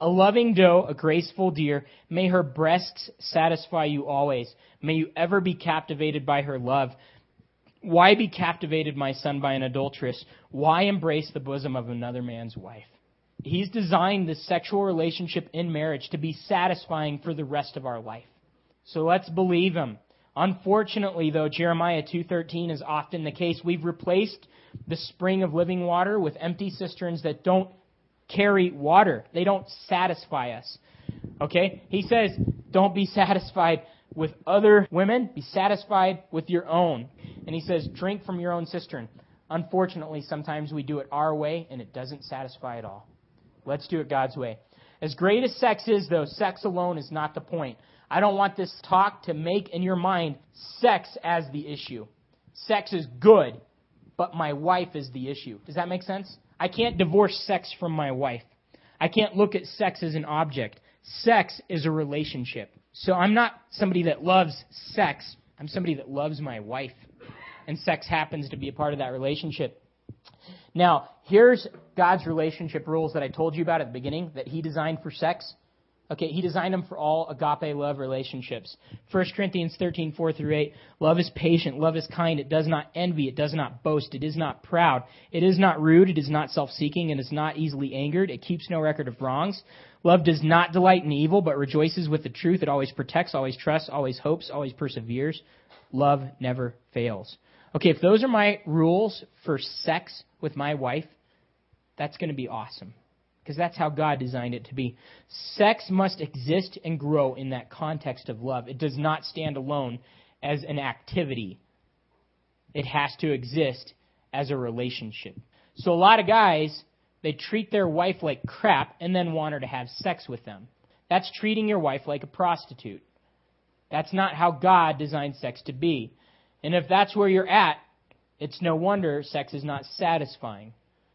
A loving doe, a graceful deer, may her breasts satisfy you always. May you ever be captivated by her love. Why be captivated, my son, by an adulteress? Why embrace the bosom of another man's wife? He's designed the sexual relationship in marriage to be satisfying for the rest of our life. So let's believe him. Unfortunately, though, Jeremiah 2:13 is often the case. We've replaced the spring of living water with empty cisterns that don't carry water. They don't satisfy us. Okay? He says, don't be satisfied with other women, be satisfied with your own. And he says, drink from your own cistern. Unfortunately, sometimes we do it our way and it doesn't satisfy at all. Let's do it God's way. As great as sex is, though, sex alone is not the point. I don't want this talk to make in your mind sex as the issue. Sex is good, but my wife is the issue. Does that make sense? I can't divorce sex from my wife. I can't look at sex as an object. Sex is a relationship. So I'm not somebody that loves sex. I'm somebody that loves my wife. And sex happens to be a part of that relationship. Now, here's God's relationship rules that I told you about at the beginning that He designed for sex. Okay, he designed them for all agape love relationships. 1 Corinthians 13, 4 through 8. Love is patient. Love is kind. It does not envy. It does not boast. It is not proud. It is not rude. It is not self-seeking. And It is not easily angered. It keeps no record of wrongs. Love does not delight in evil, but rejoices with the truth. It always protects, always trusts, always hopes, always perseveres. Love never fails. Okay, if those are my rules for sex with my wife, that's going to be awesome. Because that's how God designed it to be. Sex must exist and grow in that context of love. It does not stand alone as an activity, it has to exist as a relationship. So a lot of guys, they treat their wife like crap and then want her to have sex with them. That's treating your wife like a prostitute. That's not how God designed sex to be. And if that's where you're at, it's no wonder sex is not satisfying.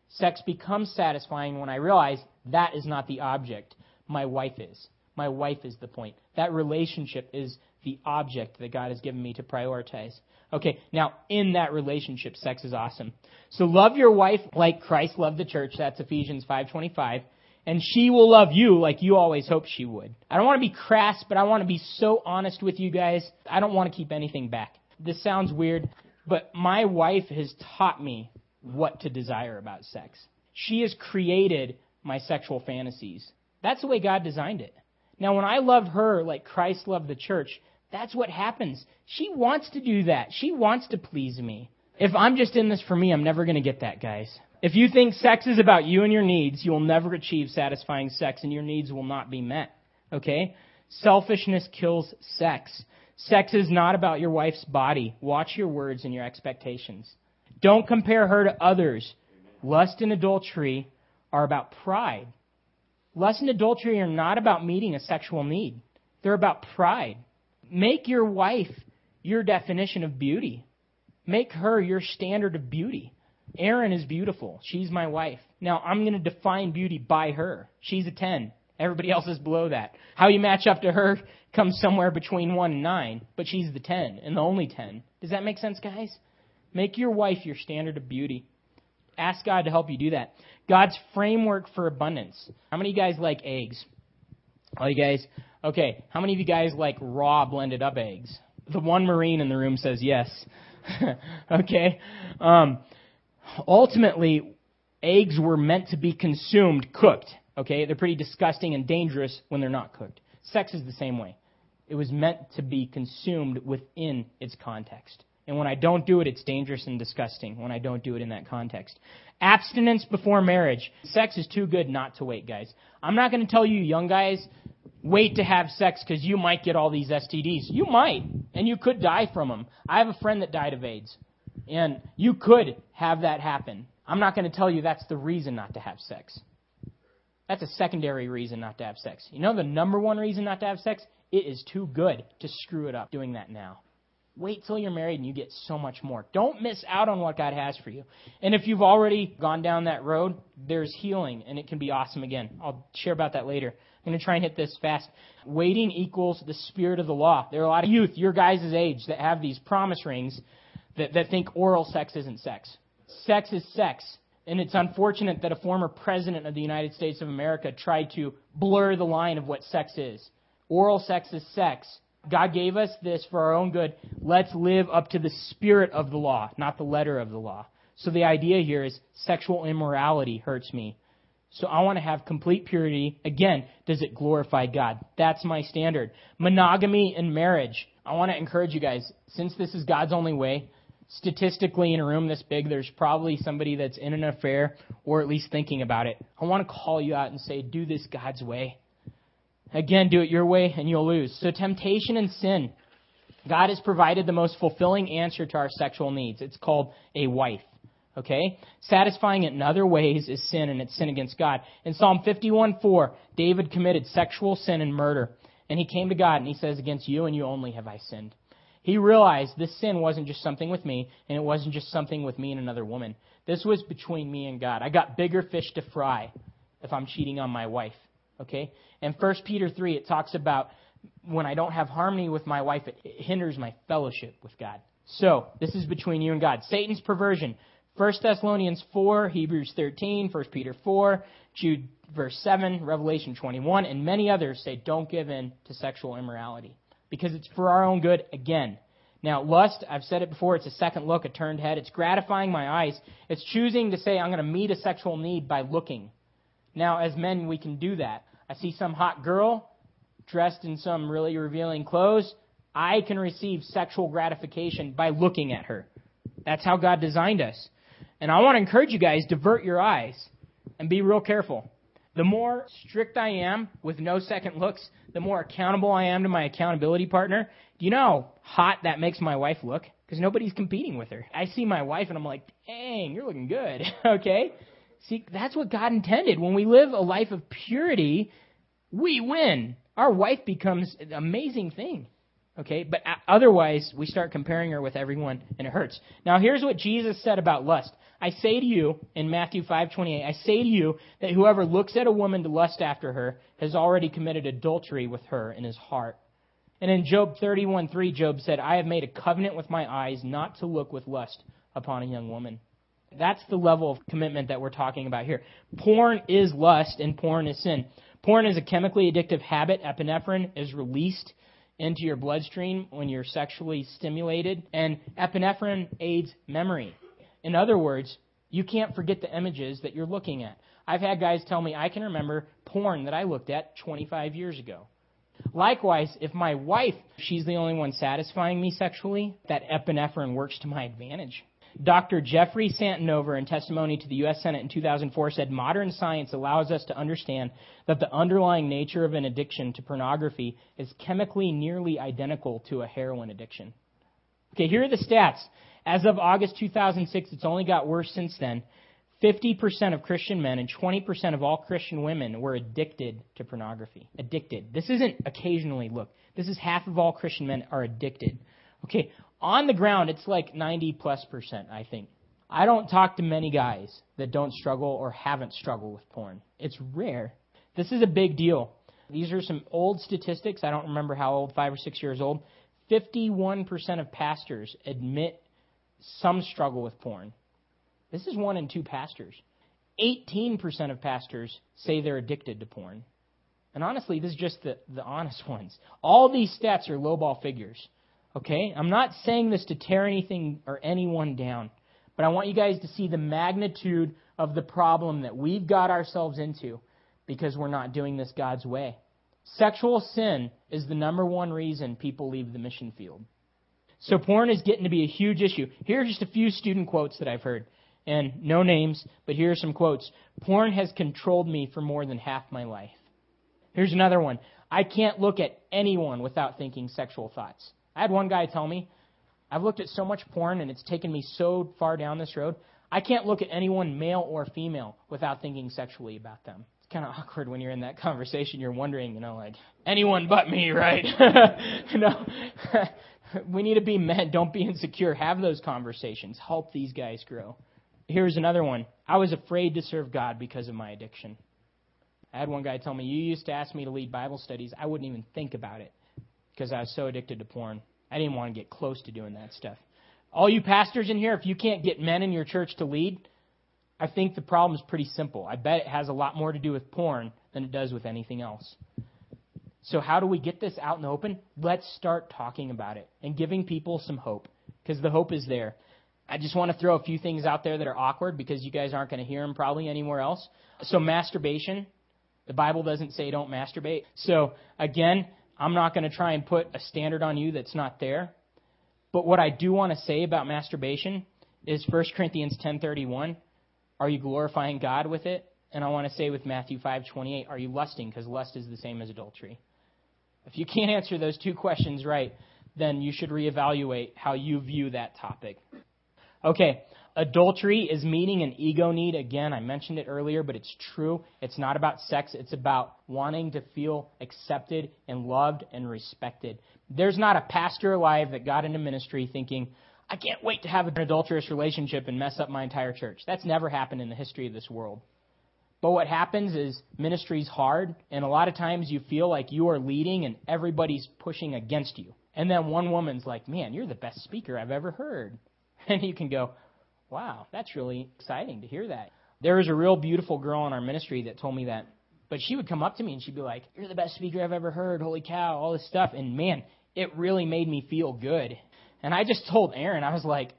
Sex becomes satisfying when I realize that is not the object. My wife is. My wife is the point. That relationship is the object that God has given me to prioritize. Okay, now in that relationship, sex is awesome. So love your wife like Christ loved the church. That's Ephesians 5:25. And she will love you like you always hoped she would. I don't want to be crass, but I want to be so honest with you guys. I don't want to keep anything back. This sounds weird, but my wife has taught me what to desire about sex. She has created my sexual fantasies. That's the way God designed it. Now, when I love her like Christ loved the church, that's what happens. She wants to do that. She wants to please me. If I'm just in this for me, I'm never going to get that, guys. If you think sex is about you and your needs, you will never achieve satisfying sex and your needs will not be met. Okay? Selfishness kills sex. Sex is not about your wife's body. Watch your words and your expectations. Don't compare her to others. Lust and adultery are about pride. Lust and adultery are not about meeting a sexual need. They're about pride. Make your wife your definition of beauty. Make her your standard of beauty. Erin is beautiful. She's my wife. Now, I'm going to define beauty by her. She's a 10. Everybody else is below that. How you match up to her comes somewhere between 1 and 9, but she's the 10 and the only 10. Does that make sense, guys? Make your wife your standard of beauty. Ask God to help you do that. God's framework for abundance. How many of you guys like eggs? All you guys? Okay. How many of you guys like raw blended up eggs? The one Marine in the room says yes. okay. Um, ultimately, eggs were meant to be consumed cooked. Okay. They're pretty disgusting and dangerous when they're not cooked. Sex is the same way. It was meant to be consumed within its context. And when I don't do it, it's dangerous and disgusting when I don't do it in that context. Abstinence before marriage. Sex is too good not to wait, guys. I'm not going to tell you, young guys, wait to have sex because you might get all these STDs. You might, and you could die from them. I have a friend that died of AIDS, and you could have that happen. I'm not going to tell you that's the reason not to have sex. That's a secondary reason not to have sex. You know the number one reason not to have sex? It is too good to screw it up doing that now. Wait till you're married and you get so much more. Don't miss out on what God has for you. And if you've already gone down that road, there's healing and it can be awesome again. I'll share about that later. Going to try and hit this fast. Waiting equals the spirit of the law. There are a lot of youth, your guys' age, that have these promise rings that, that think oral sex isn't sex. Sex is sex. And it's unfortunate that a former president of the United States of America tried to blur the line of what sex is. Oral sex is sex. God gave us this for our own good. Let's live up to the spirit of the law, not the letter of the law. So the idea here is sexual immorality hurts me. So I want to have complete purity. Again, does it glorify God? That's my standard. Monogamy in marriage. I want to encourage you guys, since this is God's only way, statistically in a room this big, there's probably somebody that's in an affair or at least thinking about it. I want to call you out and say, do this God's way. Again, do it your way and you'll lose. So temptation and sin. God has provided the most fulfilling answer to our sexual needs. It's called a wife. Okay? Satisfying it in other ways is sin and it's sin against God. In Psalm 51:4, David committed sexual sin and murder. And he came to God and he says, Against you and you only have I sinned. He realized this sin wasn't just something with me, and it wasn't just something with me and another woman. This was between me and God. I got bigger fish to fry if I'm cheating on my wife. Okay? And 1 Peter 3, it talks about when I don't have harmony with my wife, it hinders my fellowship with God. So, this is between you and God. Satan's perversion. 1 Thessalonians 4, Hebrews 13, 1 Peter 4, Jude verse 7, Revelation 21, and many others say don't give in to sexual immorality because it's for our own good again. Now, lust, I've said it before, it's a second look, a turned head. It's gratifying my eyes. It's choosing to say I'm going to meet a sexual need by looking. Now, as men, we can do that. I see some hot girl dressed in some really revealing clothes. I can receive sexual gratification by looking at her. That's how God designed us. And I want to encourage you guys, divert your eyes and be real careful. The more strict I am with no second looks, the more accountable I am to my accountability partner. Do you know how hot that makes my wife look? Because nobody's competing with her. I see my wife and I'm like, dang, you're looking good. okay? See, that's what God intended. When we live a life of purity, we win. Our wife becomes an amazing thing. Okay, but otherwise, we start comparing her with everyone, and it hurts. Now, here's what Jesus said about lust. I say to you, in Matthew 5:28, I say to you that whoever looks at a woman to lust after her has already committed adultery with her in his heart. And in Job 31:3, Job said, I have made a covenant with my eyes not to look with lust upon a young woman. That's the level of commitment that we're talking about here. Porn is lust, and porn is sin. Porn is a chemically addictive habit. Epinephrine is released into your bloodstream when you're sexually stimulated, and epinephrine aids memory. In other words, you can't forget the images that you're looking at. I've had guys tell me I can remember porn that I looked at 25 years ago. Likewise, if my wife, she's the only one satisfying me sexually, that epinephrine works to my advantage. Dr. Jeffrey Satinover, in testimony to the U.S. Senate in 2004, said modern science allows us to understand that the underlying nature of an addiction to pornography is chemically nearly identical to a heroin addiction. Okay, here are the stats. As of August 2006, it's only got worse since then. 50% of Christian men and 20% of all Christian women were addicted to pornography. Addicted. This isn't occasionally, look. This is half of all Christian men are addicted. Okay, on the ground, it's like 90 plus percent, I think. I don't talk to many guys that don't struggle or haven't struggled with porn. It's rare. This is a big deal. These are some old statistics. I don't remember how old, five or six years old. 51% of pastors admit some struggle with porn. This is one in two pastors. 18% of pastors say they're addicted to porn. And honestly, this is just the, the honest ones. All these stats are lowball figures. Okay? I'm not saying this to tear anything or anyone down, but I want you guys to see the magnitude of the problem that we've got ourselves into because we're not doing this God's way. Sexual sin is the number one reason people leave the mission field. So porn is getting to be a huge issue. Here are just a few student quotes that I've heard. And no names, but here are some quotes. Porn has controlled me for more than half my life. Here's another one. I can't look at anyone without thinking sexual thoughts. I had one guy tell me, I've looked at so much porn and it's taken me so far down this road, I can't look at anyone, male or female, without thinking sexually about them. It's kind of awkward when you're in that conversation. You're wondering, you know, like, anyone but me, right? you know, we need to be men. Don't be insecure. Have those conversations. Help these guys grow. Here's another one. I was afraid to serve God because of my addiction. I had one guy tell me, You used to ask me to lead Bible studies. I wouldn't even think about it because I was so addicted to porn. I didn't want to get close to doing that stuff. All you pastors in here, if you can't get men in your church to lead, I think the problem is pretty simple. I bet it has a lot more to do with porn than it does with anything else. So, how do we get this out in the open? Let's start talking about it and giving people some hope because the hope is there. I just want to throw a few things out there that are awkward because you guys aren't going to hear them probably anywhere else. So, masturbation. The Bible doesn't say don't masturbate. So, again, I'm not going to try and put a standard on you that's not there. But what I do want to say about masturbation is 1 Corinthians 10:31, are you glorifying God with it? And I want to say with Matthew 5:28, are you lusting because lust is the same as adultery? If you can't answer those two questions right, then you should reevaluate how you view that topic. Okay, Adultery is meeting an ego need. Again, I mentioned it earlier, but it's true. It's not about sex. It's about wanting to feel accepted and loved and respected. There's not a pastor alive that got into ministry thinking, I can't wait to have an adulterous relationship and mess up my entire church. That's never happened in the history of this world. But what happens is ministry's hard, and a lot of times you feel like you are leading and everybody's pushing against you. And then one woman's like, Man, you're the best speaker I've ever heard. And you can go, Wow, that's really exciting to hear that. There was a real beautiful girl in our ministry that told me that. But she would come up to me and she'd be like, You're the best speaker I've ever heard. Holy cow, all this stuff. And man, it really made me feel good. And I just told Erin, I was like,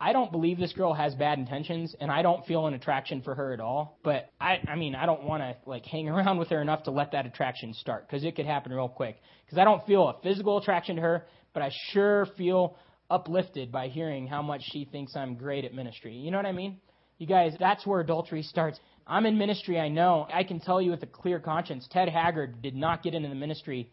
I don't believe this girl has bad intentions, and I don't feel an attraction for her at all. But I, I mean, I don't want to like hang around with her enough to let that attraction start because it could happen real quick. Because I don't feel a physical attraction to her, but I sure feel uplifted by hearing how much she thinks I'm great at ministry. You know what I mean? You guys, that's where adultery starts. I'm in ministry, I know. I can tell you with a clear conscience, Ted Haggard did not get into the ministry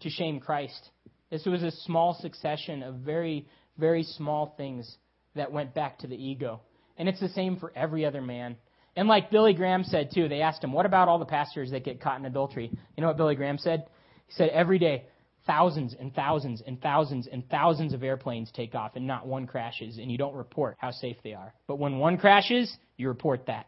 to shame Christ. This was a small succession of very, very small things that went back to the ego. And it's the same for every other man. And like Billy Graham said too, they asked him, what about all the pastors that get caught in adultery? You know what Billy Graham said? He said, every day, thousands and thousands and thousands and thousands of airplanes take off and not one crashes, and you don't report how safe they are. But when one crashes, you report that.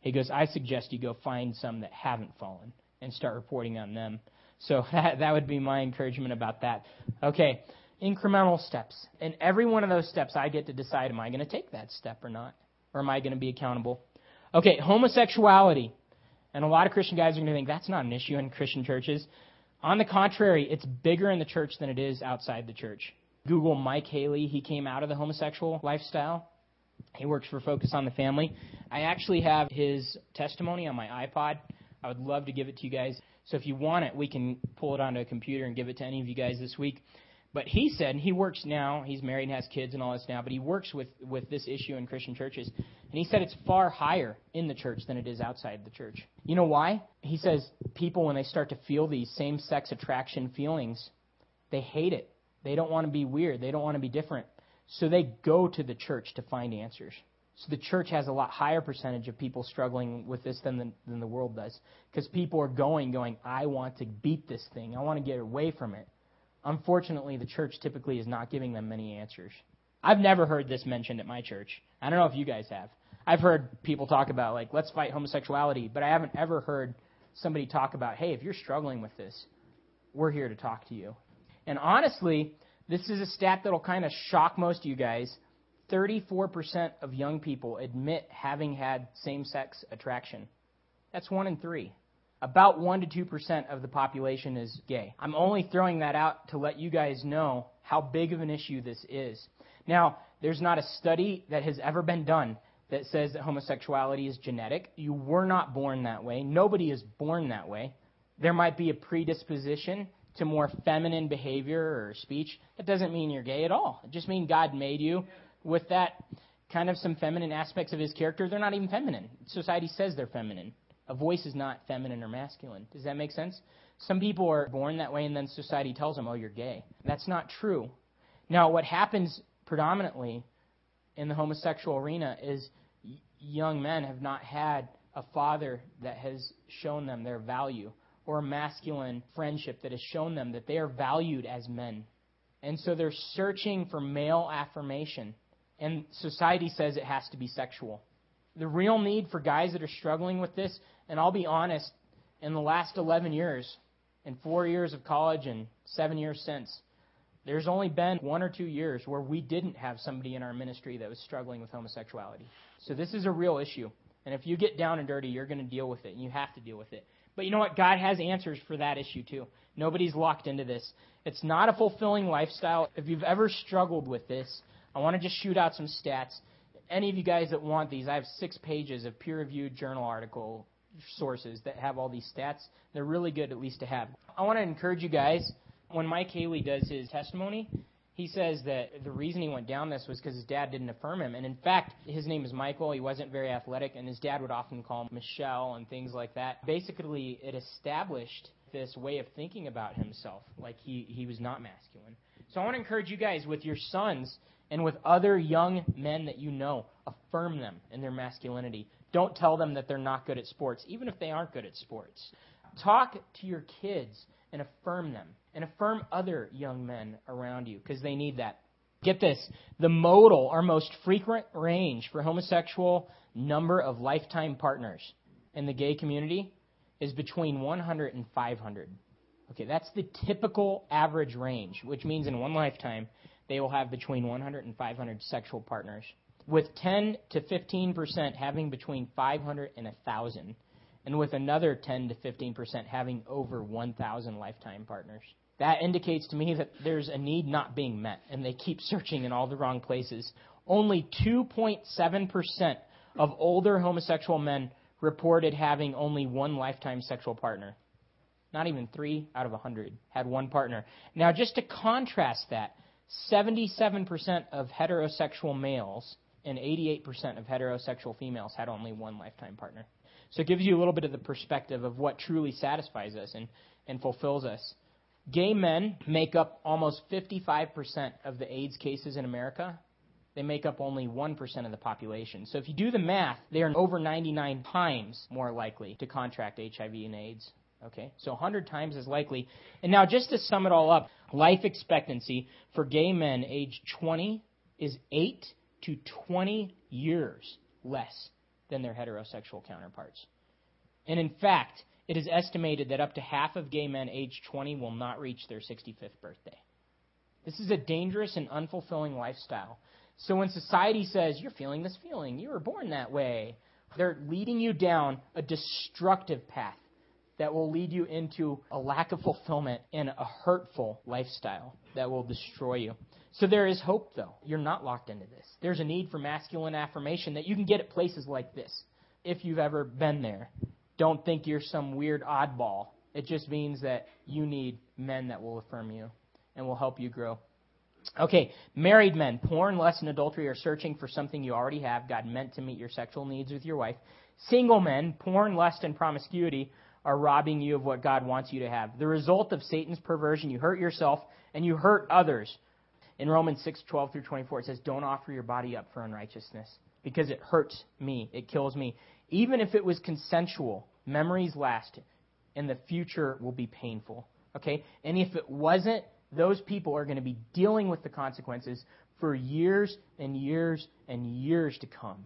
He goes, I suggest you go find some that haven't fallen and start reporting on them. So that, that would be my encouragement about that. Okay, incremental steps. And every one of those steps, I get to decide, am I going to take that step or not? Or am I going to be accountable? Okay, homosexuality. And a lot of Christian guys are going to think that's not an issue in Christian churches. On the contrary, it's bigger in the church than it is outside the church. Google Mike Haley. He came out of the homosexual lifestyle. He works for Focus on the Family. I actually have his testimony on my iPod. I would love to give it to you guys. So if you want it, we can pull it onto a computer and give it to any of you guys this week. But he said and he works now. He's married and has kids and all this now. But he works with with this issue in Christian churches, and he said it's far higher in the church than it is outside the church. You know why? He says people when they start to feel these same sex attraction feelings, they hate it. They don't want to be weird. They don't want to be different. So they go to the church to find answers. So the church has a lot higher percentage of people struggling with this than the, than the world does. Because people are going, going, I want to beat this thing. I want to get away from it. Unfortunately, the church typically is not giving them many answers. I've never heard this mentioned at my church. I don't know if you guys have. I've heard people talk about, like, let's fight homosexuality, but I haven't ever heard somebody talk about, hey, if you're struggling with this, we're here to talk to you. And honestly, this is a stat that'll kind of shock most of you guys. 34% of young people admit having had same sex attraction. That's one in three. About 1 to 2% of the population is gay. I'm only throwing that out to let you guys know how big of an issue this is. Now, there's not a study that has ever been done that says that homosexuality is genetic. You were not born that way. Nobody is born that way. There might be a predisposition to more feminine behavior or speech. That doesn't mean you're gay at all. It just means God made you with that kind of some feminine aspects of his character. They're not even feminine. Society says they're feminine. A voice is not feminine or masculine. Does that make sense? Some people are born that way and then society tells them, oh, you're gay. That's not true. Now, what happens predominantly in the homosexual arena is young men have not had a father that has shown them their value or a masculine friendship that has shown them that they are valued as men. And so they're searching for male affirmation. And society says it has to be sexual. The real need for guys that are struggling with this, and I'll be honest, in the last 11 years, in four years of college and seven years since, there's only been one or two years where we didn't have somebody in our ministry that was struggling with homosexuality. So this is a real issue. And if you get down and dirty, you're going to deal with it, and you have to deal with it. But you know what? God has answers for that issue too. Nobody's locked into this. It's not a fulfilling lifestyle. If you've ever struggled with this, I want to just shoot out some stats. Any of you guys that want these, I have six pages of peer reviewed journal article sources that have all these stats. They're really good, at least to have. I want to encourage you guys when Mike Haley does his testimony, he says that the reason he went down this was because his dad didn't affirm him. And in fact, his name is Michael. He wasn't very athletic, and his dad would often call him Michelle and things like that. Basically, it established this way of thinking about himself, like he, he was not masculine. So I want to encourage you guys with your sons and with other young men that you know, affirm them in their masculinity. Don't tell them that they're not good at sports, even if they aren't good at sports. Talk to your kids and affirm them and affirm other young men around you because they need that. Get this the modal, our most frequent range for homosexual number of lifetime partners in the gay community is between 100 and 500. Okay, that's the typical average range, which means in one lifetime they will have between 100 and 500 sexual partners, with 10 to 15 percent having between 500 and 1,000, and with another 10 to 15 percent having over 1,000 lifetime partners that indicates to me that there's a need not being met, and they keep searching in all the wrong places. Only 2.7% of older homosexual men reported having only one lifetime sexual partner. Not even three out of a 100 had one partner. Now, just to contrast that, 77% of heterosexual males and 88% of heterosexual females had only one lifetime partner. So it gives you a little bit of the perspective of what truly satisfies us and, and fulfills us. Gay men make up almost 55% of the AIDS cases in America. They make up only 1% of the population. So if you do the math, they are over 99 times more likely to contract HIV and AIDS. Okay, so 100 times as likely. And now, just to sum it all up, life expectancy for gay men age 20 is 8 to 20 years less than their heterosexual counterparts. And in fact, it is estimated that up to half of gay men age 20 will not reach their 65th birthday. This is a dangerous and unfulfilling lifestyle. So when society says, you're feeling this feeling, you were born that way, they're leading you down a destructive path that will lead you into a lack of fulfillment and a hurtful lifestyle that will destroy you. So there is hope, though. You're not locked into this. There's a need for masculine affirmation that you can get at places like this if you've ever been there. Don't think you're some weird oddball. It just means that you need men that will affirm you and will help you grow. Okay, married men, porn, lust, and adultery are searching for something you already have. God meant to meet your sexual needs with your wife. Single men, porn, lust, and promiscuity are robbing you of what God wants you to have. The result of Satan's perversion, you hurt yourself and you hurt others. In Romans 6, 12 through 24, it says, Don't offer your body up for unrighteousness because it hurts me. It kills me. Even if it was consensual, memories last and the future will be painful. Okay? And if it wasn't, those people are going to be dealing with the consequences for years and years and years to come.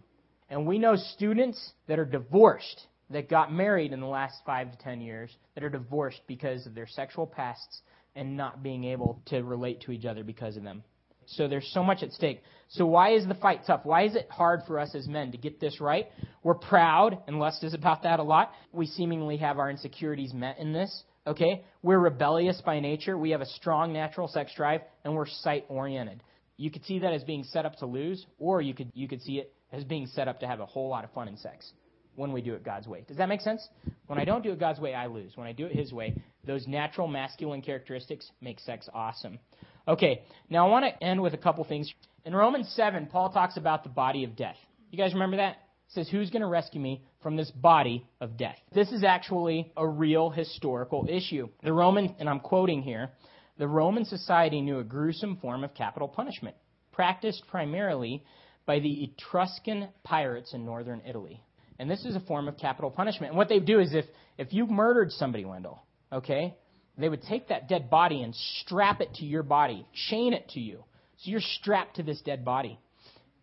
And we know students that are divorced, that got married in the last five to ten years, that are divorced because of their sexual pasts and not being able to relate to each other because of them. So there's so much at stake. So why is the fight tough? Why is it hard for us as men to get this right? We're proud, and Lust is about that a lot. We seemingly have our insecurities met in this. Okay? We're rebellious by nature. We have a strong natural sex drive, and we're sight oriented. You could see that as being set up to lose, or you could you could see it as being set up to have a whole lot of fun in sex when we do it God's way. Does that make sense? When I don't do it God's way, I lose. When I do it His way, those natural masculine characteristics make sex awesome. Okay, now I want to end with a couple things. In Romans 7, Paul talks about the body of death. You guys remember that? It says, Who's going to rescue me from this body of death? This is actually a real historical issue. The Roman, and I'm quoting here, the Roman society knew a gruesome form of capital punishment, practiced primarily by the Etruscan pirates in northern Italy. And this is a form of capital punishment. And what they do is if, if you murdered somebody, Wendell, okay, they would take that dead body and strap it to your body, chain it to you. So you're strapped to this dead body.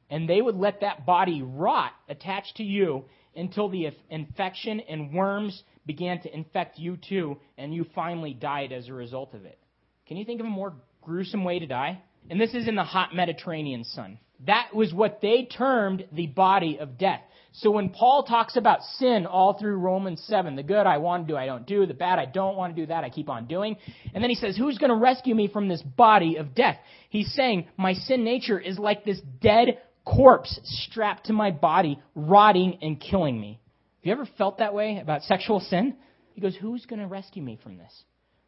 And they would let that body rot attached to you until the infection and worms began to infect you too, and you finally died as a result of it. Can you think of a more gruesome way to die? And this is in the hot Mediterranean sun. That was what they termed the body of death. So when Paul talks about sin all through Romans 7, the good I want to do, I don't do, the bad I don't want to do, that I keep on doing. And then he says, who's going to rescue me from this body of death? He's saying, my sin nature is like this dead corpse strapped to my body, rotting and killing me. Have you ever felt that way about sexual sin? He goes, who's going to rescue me from this?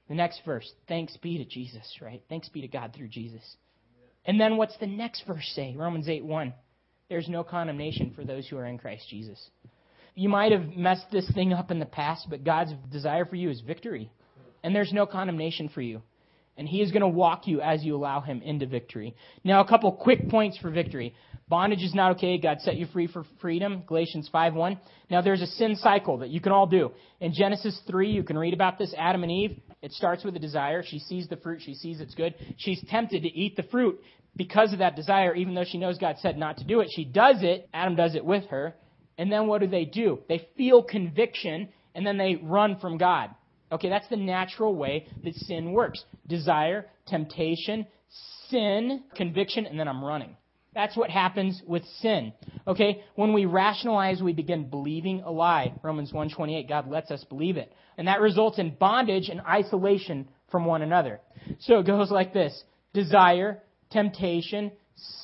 The next verse, thanks be to Jesus, right? Thanks be to God through Jesus. And then what's the next verse say? Romans 8 1. There's no condemnation for those who are in Christ Jesus. You might have messed this thing up in the past, but God's desire for you is victory. And there's no condemnation for you. And He is going to walk you as you allow Him into victory. Now, a couple quick points for victory. Bondage is not okay. God set you free for freedom. Galatians 5 1. Now, there's a sin cycle that you can all do. In Genesis 3, you can read about this. Adam and Eve, it starts with a desire. She sees the fruit. She sees it's good. She's tempted to eat the fruit because of that desire, even though she knows God said not to do it, she does it. Adam does it with her. And then what do they do? They feel conviction and then they run from God. Okay, that's the natural way that sin works. Desire, temptation, sin, conviction, and then I'm running. That's what happens with sin. Okay, when we rationalize, we begin believing a lie. Romans 1:28, God lets us believe it. And that results in bondage and isolation from one another. So it goes like this. Desire, temptation,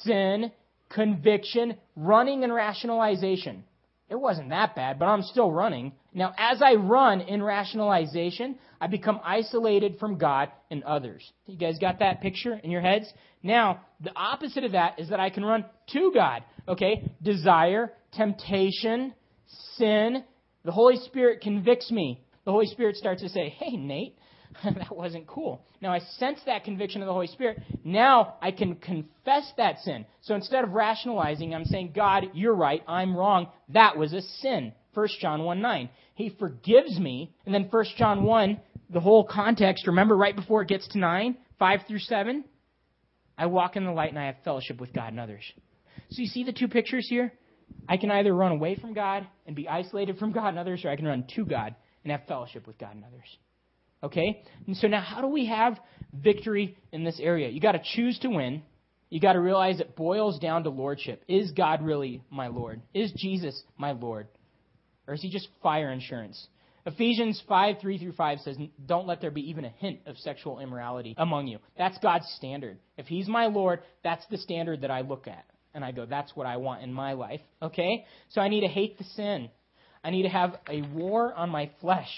sin, conviction, running and rationalization. It wasn't that bad, but I'm still running. Now, as I run in rationalization, I become isolated from God and others. You guys got that picture in your heads? Now, the opposite of that is that I can run to God. Okay? Desire, temptation, sin. The Holy Spirit convicts me. The Holy Spirit starts to say, hey, Nate, that wasn't cool. Now I sense that conviction of the Holy Spirit. Now I can confess that sin. So instead of rationalizing, I'm saying, God, you're right, I'm wrong. That was a sin. 1 John 1 9. He forgives me. And then 1 John 1, the whole context, remember right before it gets to 9, 5 through 7? I walk in the light and I have fellowship with God and others. So you see the two pictures here? I can either run away from God and be isolated from God and others, or I can run to God and have fellowship with God and others. Okay? And so now, how do we have victory in this area? You got to choose to win. You got to realize it boils down to lordship. Is God really my Lord? Is Jesus my Lord? Or is he just fire insurance? Ephesians 5, 3 through 5 says, Don't let there be even a hint of sexual immorality among you. That's God's standard. If he's my Lord, that's the standard that I look at. And I go, That's what I want in my life. Okay? So I need to hate the sin. I need to have a war on my flesh.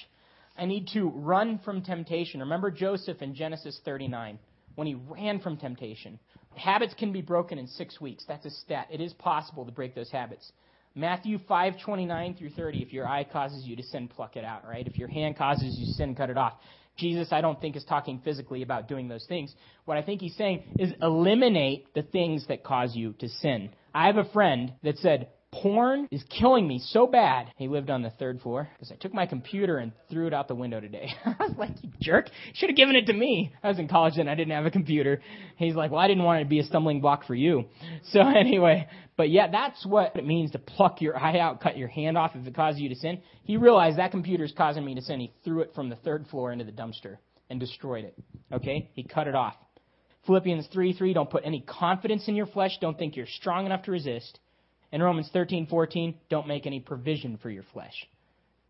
I need to run from temptation. Remember Joseph in Genesis 39 when he ran from temptation. Habits can be broken in six weeks. That's a stat. It is possible to break those habits. Matthew 5:29 through 30. If your eye causes you to sin, pluck it out. Right? If your hand causes you sin, cut it off. Jesus, I don't think, is talking physically about doing those things. What I think he's saying is eliminate the things that cause you to sin. I have a friend that said, Porn is killing me so bad. He lived on the third floor because I took my computer and threw it out the window today. I was like, you jerk. Should have given it to me. I was in college and I didn't have a computer. He's like, well, I didn't want it to be a stumbling block for you. So anyway, but yeah, that's what it means to pluck your eye out, cut your hand off if it causes you to sin. He realized that computer is causing me to sin. He threw it from the third floor into the dumpster and destroyed it. Okay? He cut it off. Philippians 3 3, don't put any confidence in your flesh. Don't think you're strong enough to resist. In Romans 13:14, don't make any provision for your flesh.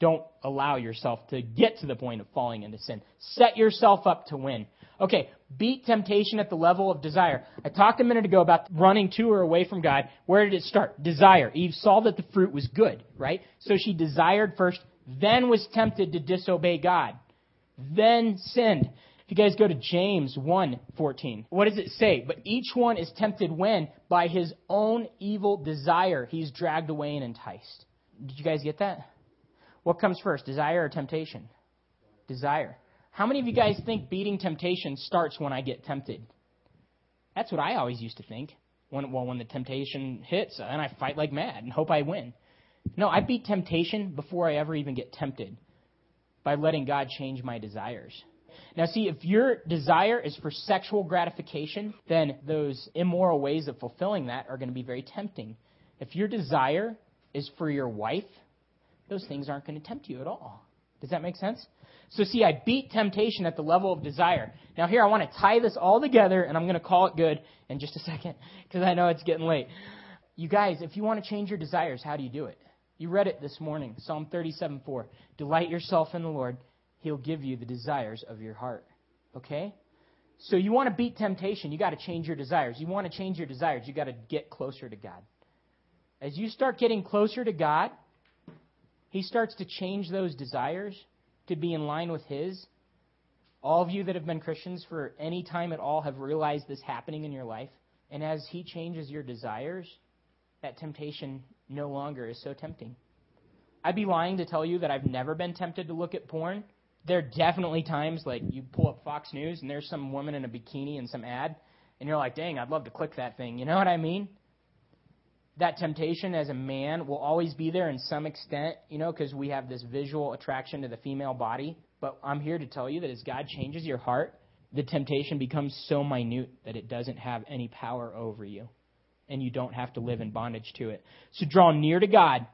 Don't allow yourself to get to the point of falling into sin. Set yourself up to win. Okay, beat temptation at the level of desire. I talked a minute ago about running to or away from God. Where did it start? Desire. Eve saw that the fruit was good, right? So she desired first, then was tempted to disobey God, then sinned. If you guys go to James 1:14, what does it say? But each one is tempted when by his own evil desire he's dragged away and enticed. Did you guys get that? What comes first, desire or temptation? Desire. How many of you guys think beating temptation starts when I get tempted? That's what I always used to think. When, well, when the temptation hits, uh, and I fight like mad and hope I win. No, I beat temptation before I ever even get tempted by letting God change my desires. Now, see, if your desire is for sexual gratification, then those immoral ways of fulfilling that are going to be very tempting. If your desire is for your wife, those things aren't going to tempt you at all. Does that make sense? So, see, I beat temptation at the level of desire. Now, here, I want to tie this all together, and I'm going to call it good in just a second because I know it's getting late. You guys, if you want to change your desires, how do you do it? You read it this morning, Psalm 37 4. Delight yourself in the Lord, He'll give you the desires of your heart. Okay? So you want to beat temptation, you got to change your desires. You want to change your desires, you got to get closer to God. As you start getting closer to God, He starts to change those desires to be in line with His. All of you that have been Christians for any time at all have realized this happening in your life. And as He changes your desires, that temptation no longer is so tempting. I'd be lying to tell you that I've never been tempted to look at porn there are definitely times like you pull up Fox News and there's some woman in a bikini and some ad, and you're like, dang, I'd love to click that thing. You know what I mean? That temptation as a man will always be there in some extent, you know, because we have this visual attraction to the female body. But I'm here to tell you that as God changes your heart, the temptation becomes so minute that it doesn't have any power over you. And you don't have to live in bondage to it. So draw near to God.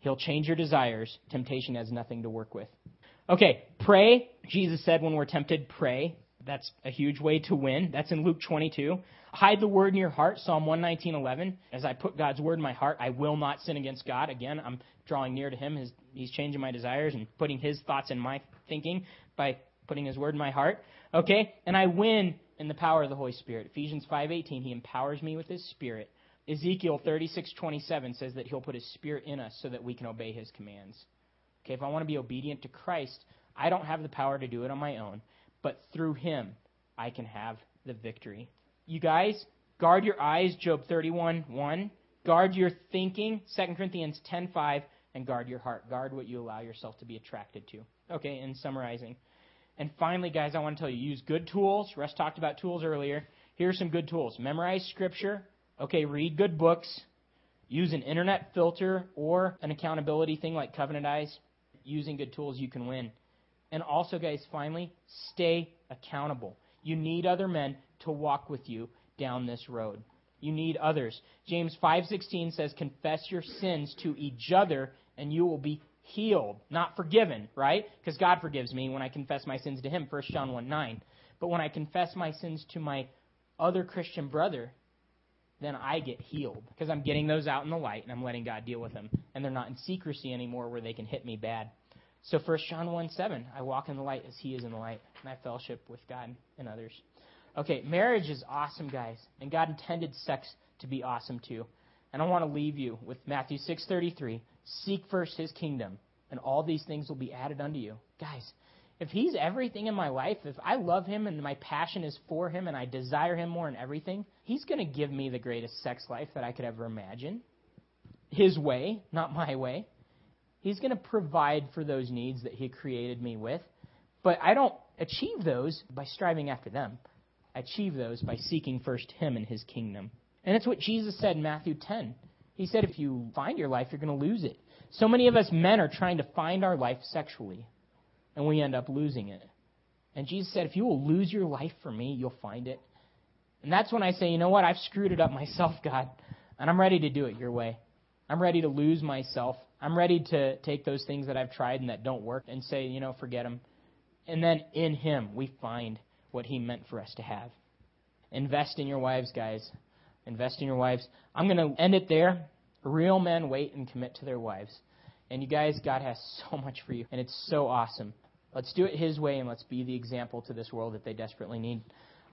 He'll change your desires. Temptation has nothing to work with. Okay, pray. Jesus said when we're tempted, pray. That's a huge way to win. That's in Luke 22. Hide the word in your heart, Psalm 119:11. As I put God's word in my heart, I will not sin against God. Again, I'm drawing near to Him. His, he's changing my desires and putting His thoughts in my thinking by putting His word in my heart. Okay, and I win in the power of the Holy Spirit. Ephesians 5:18. He empowers me with His Spirit Ezekiel 36:27 says that he'll put his spirit in us so that we can obey his commands. Okay, if I want to be obedient to Christ, I don't have the power to do it on my own, but through him I can have the victory. You guys, guard your eyes, Job 31:1. Guard your thinking, 2 Corinthians 10:5, and guard your heart. Guard what you allow yourself to be attracted to. Okay, in summarizing. And finally, guys, I want to tell you, use good tools. Russ talked about tools earlier. Here are some good tools. Memorize scripture. Okay, read good books. Use an internet filter or an accountability thing like Covenant Eyes. Using good tools, you can win. And also, guys, finally, stay accountable. You need other men to walk with you down this road. You need others. James 5:16 says, "Confess your sins to each other, and you will be healed, not forgiven." Right? Because God forgives me when I confess my sins to Him. 1 John 1:9. But when I confess my sins to my other Christian brother, then I get healed because I'm getting those out in the light and I'm letting God deal with them, and they're not in secrecy anymore where they can hit me bad. So 1 John 1 7, I walk in the light as he is in the light, and I fellowship with God and others. Okay, marriage is awesome, guys, and God intended sex to be awesome too. And I want to leave you with Matthew 6:33, seek first his kingdom, and all these things will be added unto you. Guys, if he's everything in my life, if I love him and my passion is for him and I desire him more in everything, he's going to give me the greatest sex life that I could ever imagine. His way, not my way. He's going to provide for those needs that he created me with. But I don't achieve those by striving after them. I achieve those by seeking first him and his kingdom. And it's what Jesus said in Matthew 10. He said, if you find your life, you're going to lose it. So many of us men are trying to find our life sexually and we end up losing it. And Jesus said, if you will lose your life for me, you'll find it. And that's when I say, you know what? I've screwed it up myself, God, and I'm ready to do it your way. I'm ready to lose myself. I'm ready to take those things that I've tried and that don't work and say, you know, forget them. And then in Him, we find what He meant for us to have. Invest in your wives, guys. Invest in your wives. I'm going to end it there. Real men wait and commit to their wives. And you guys, God has so much for you, and it's so awesome. Let's do it His way and let's be the example to this world that they desperately need.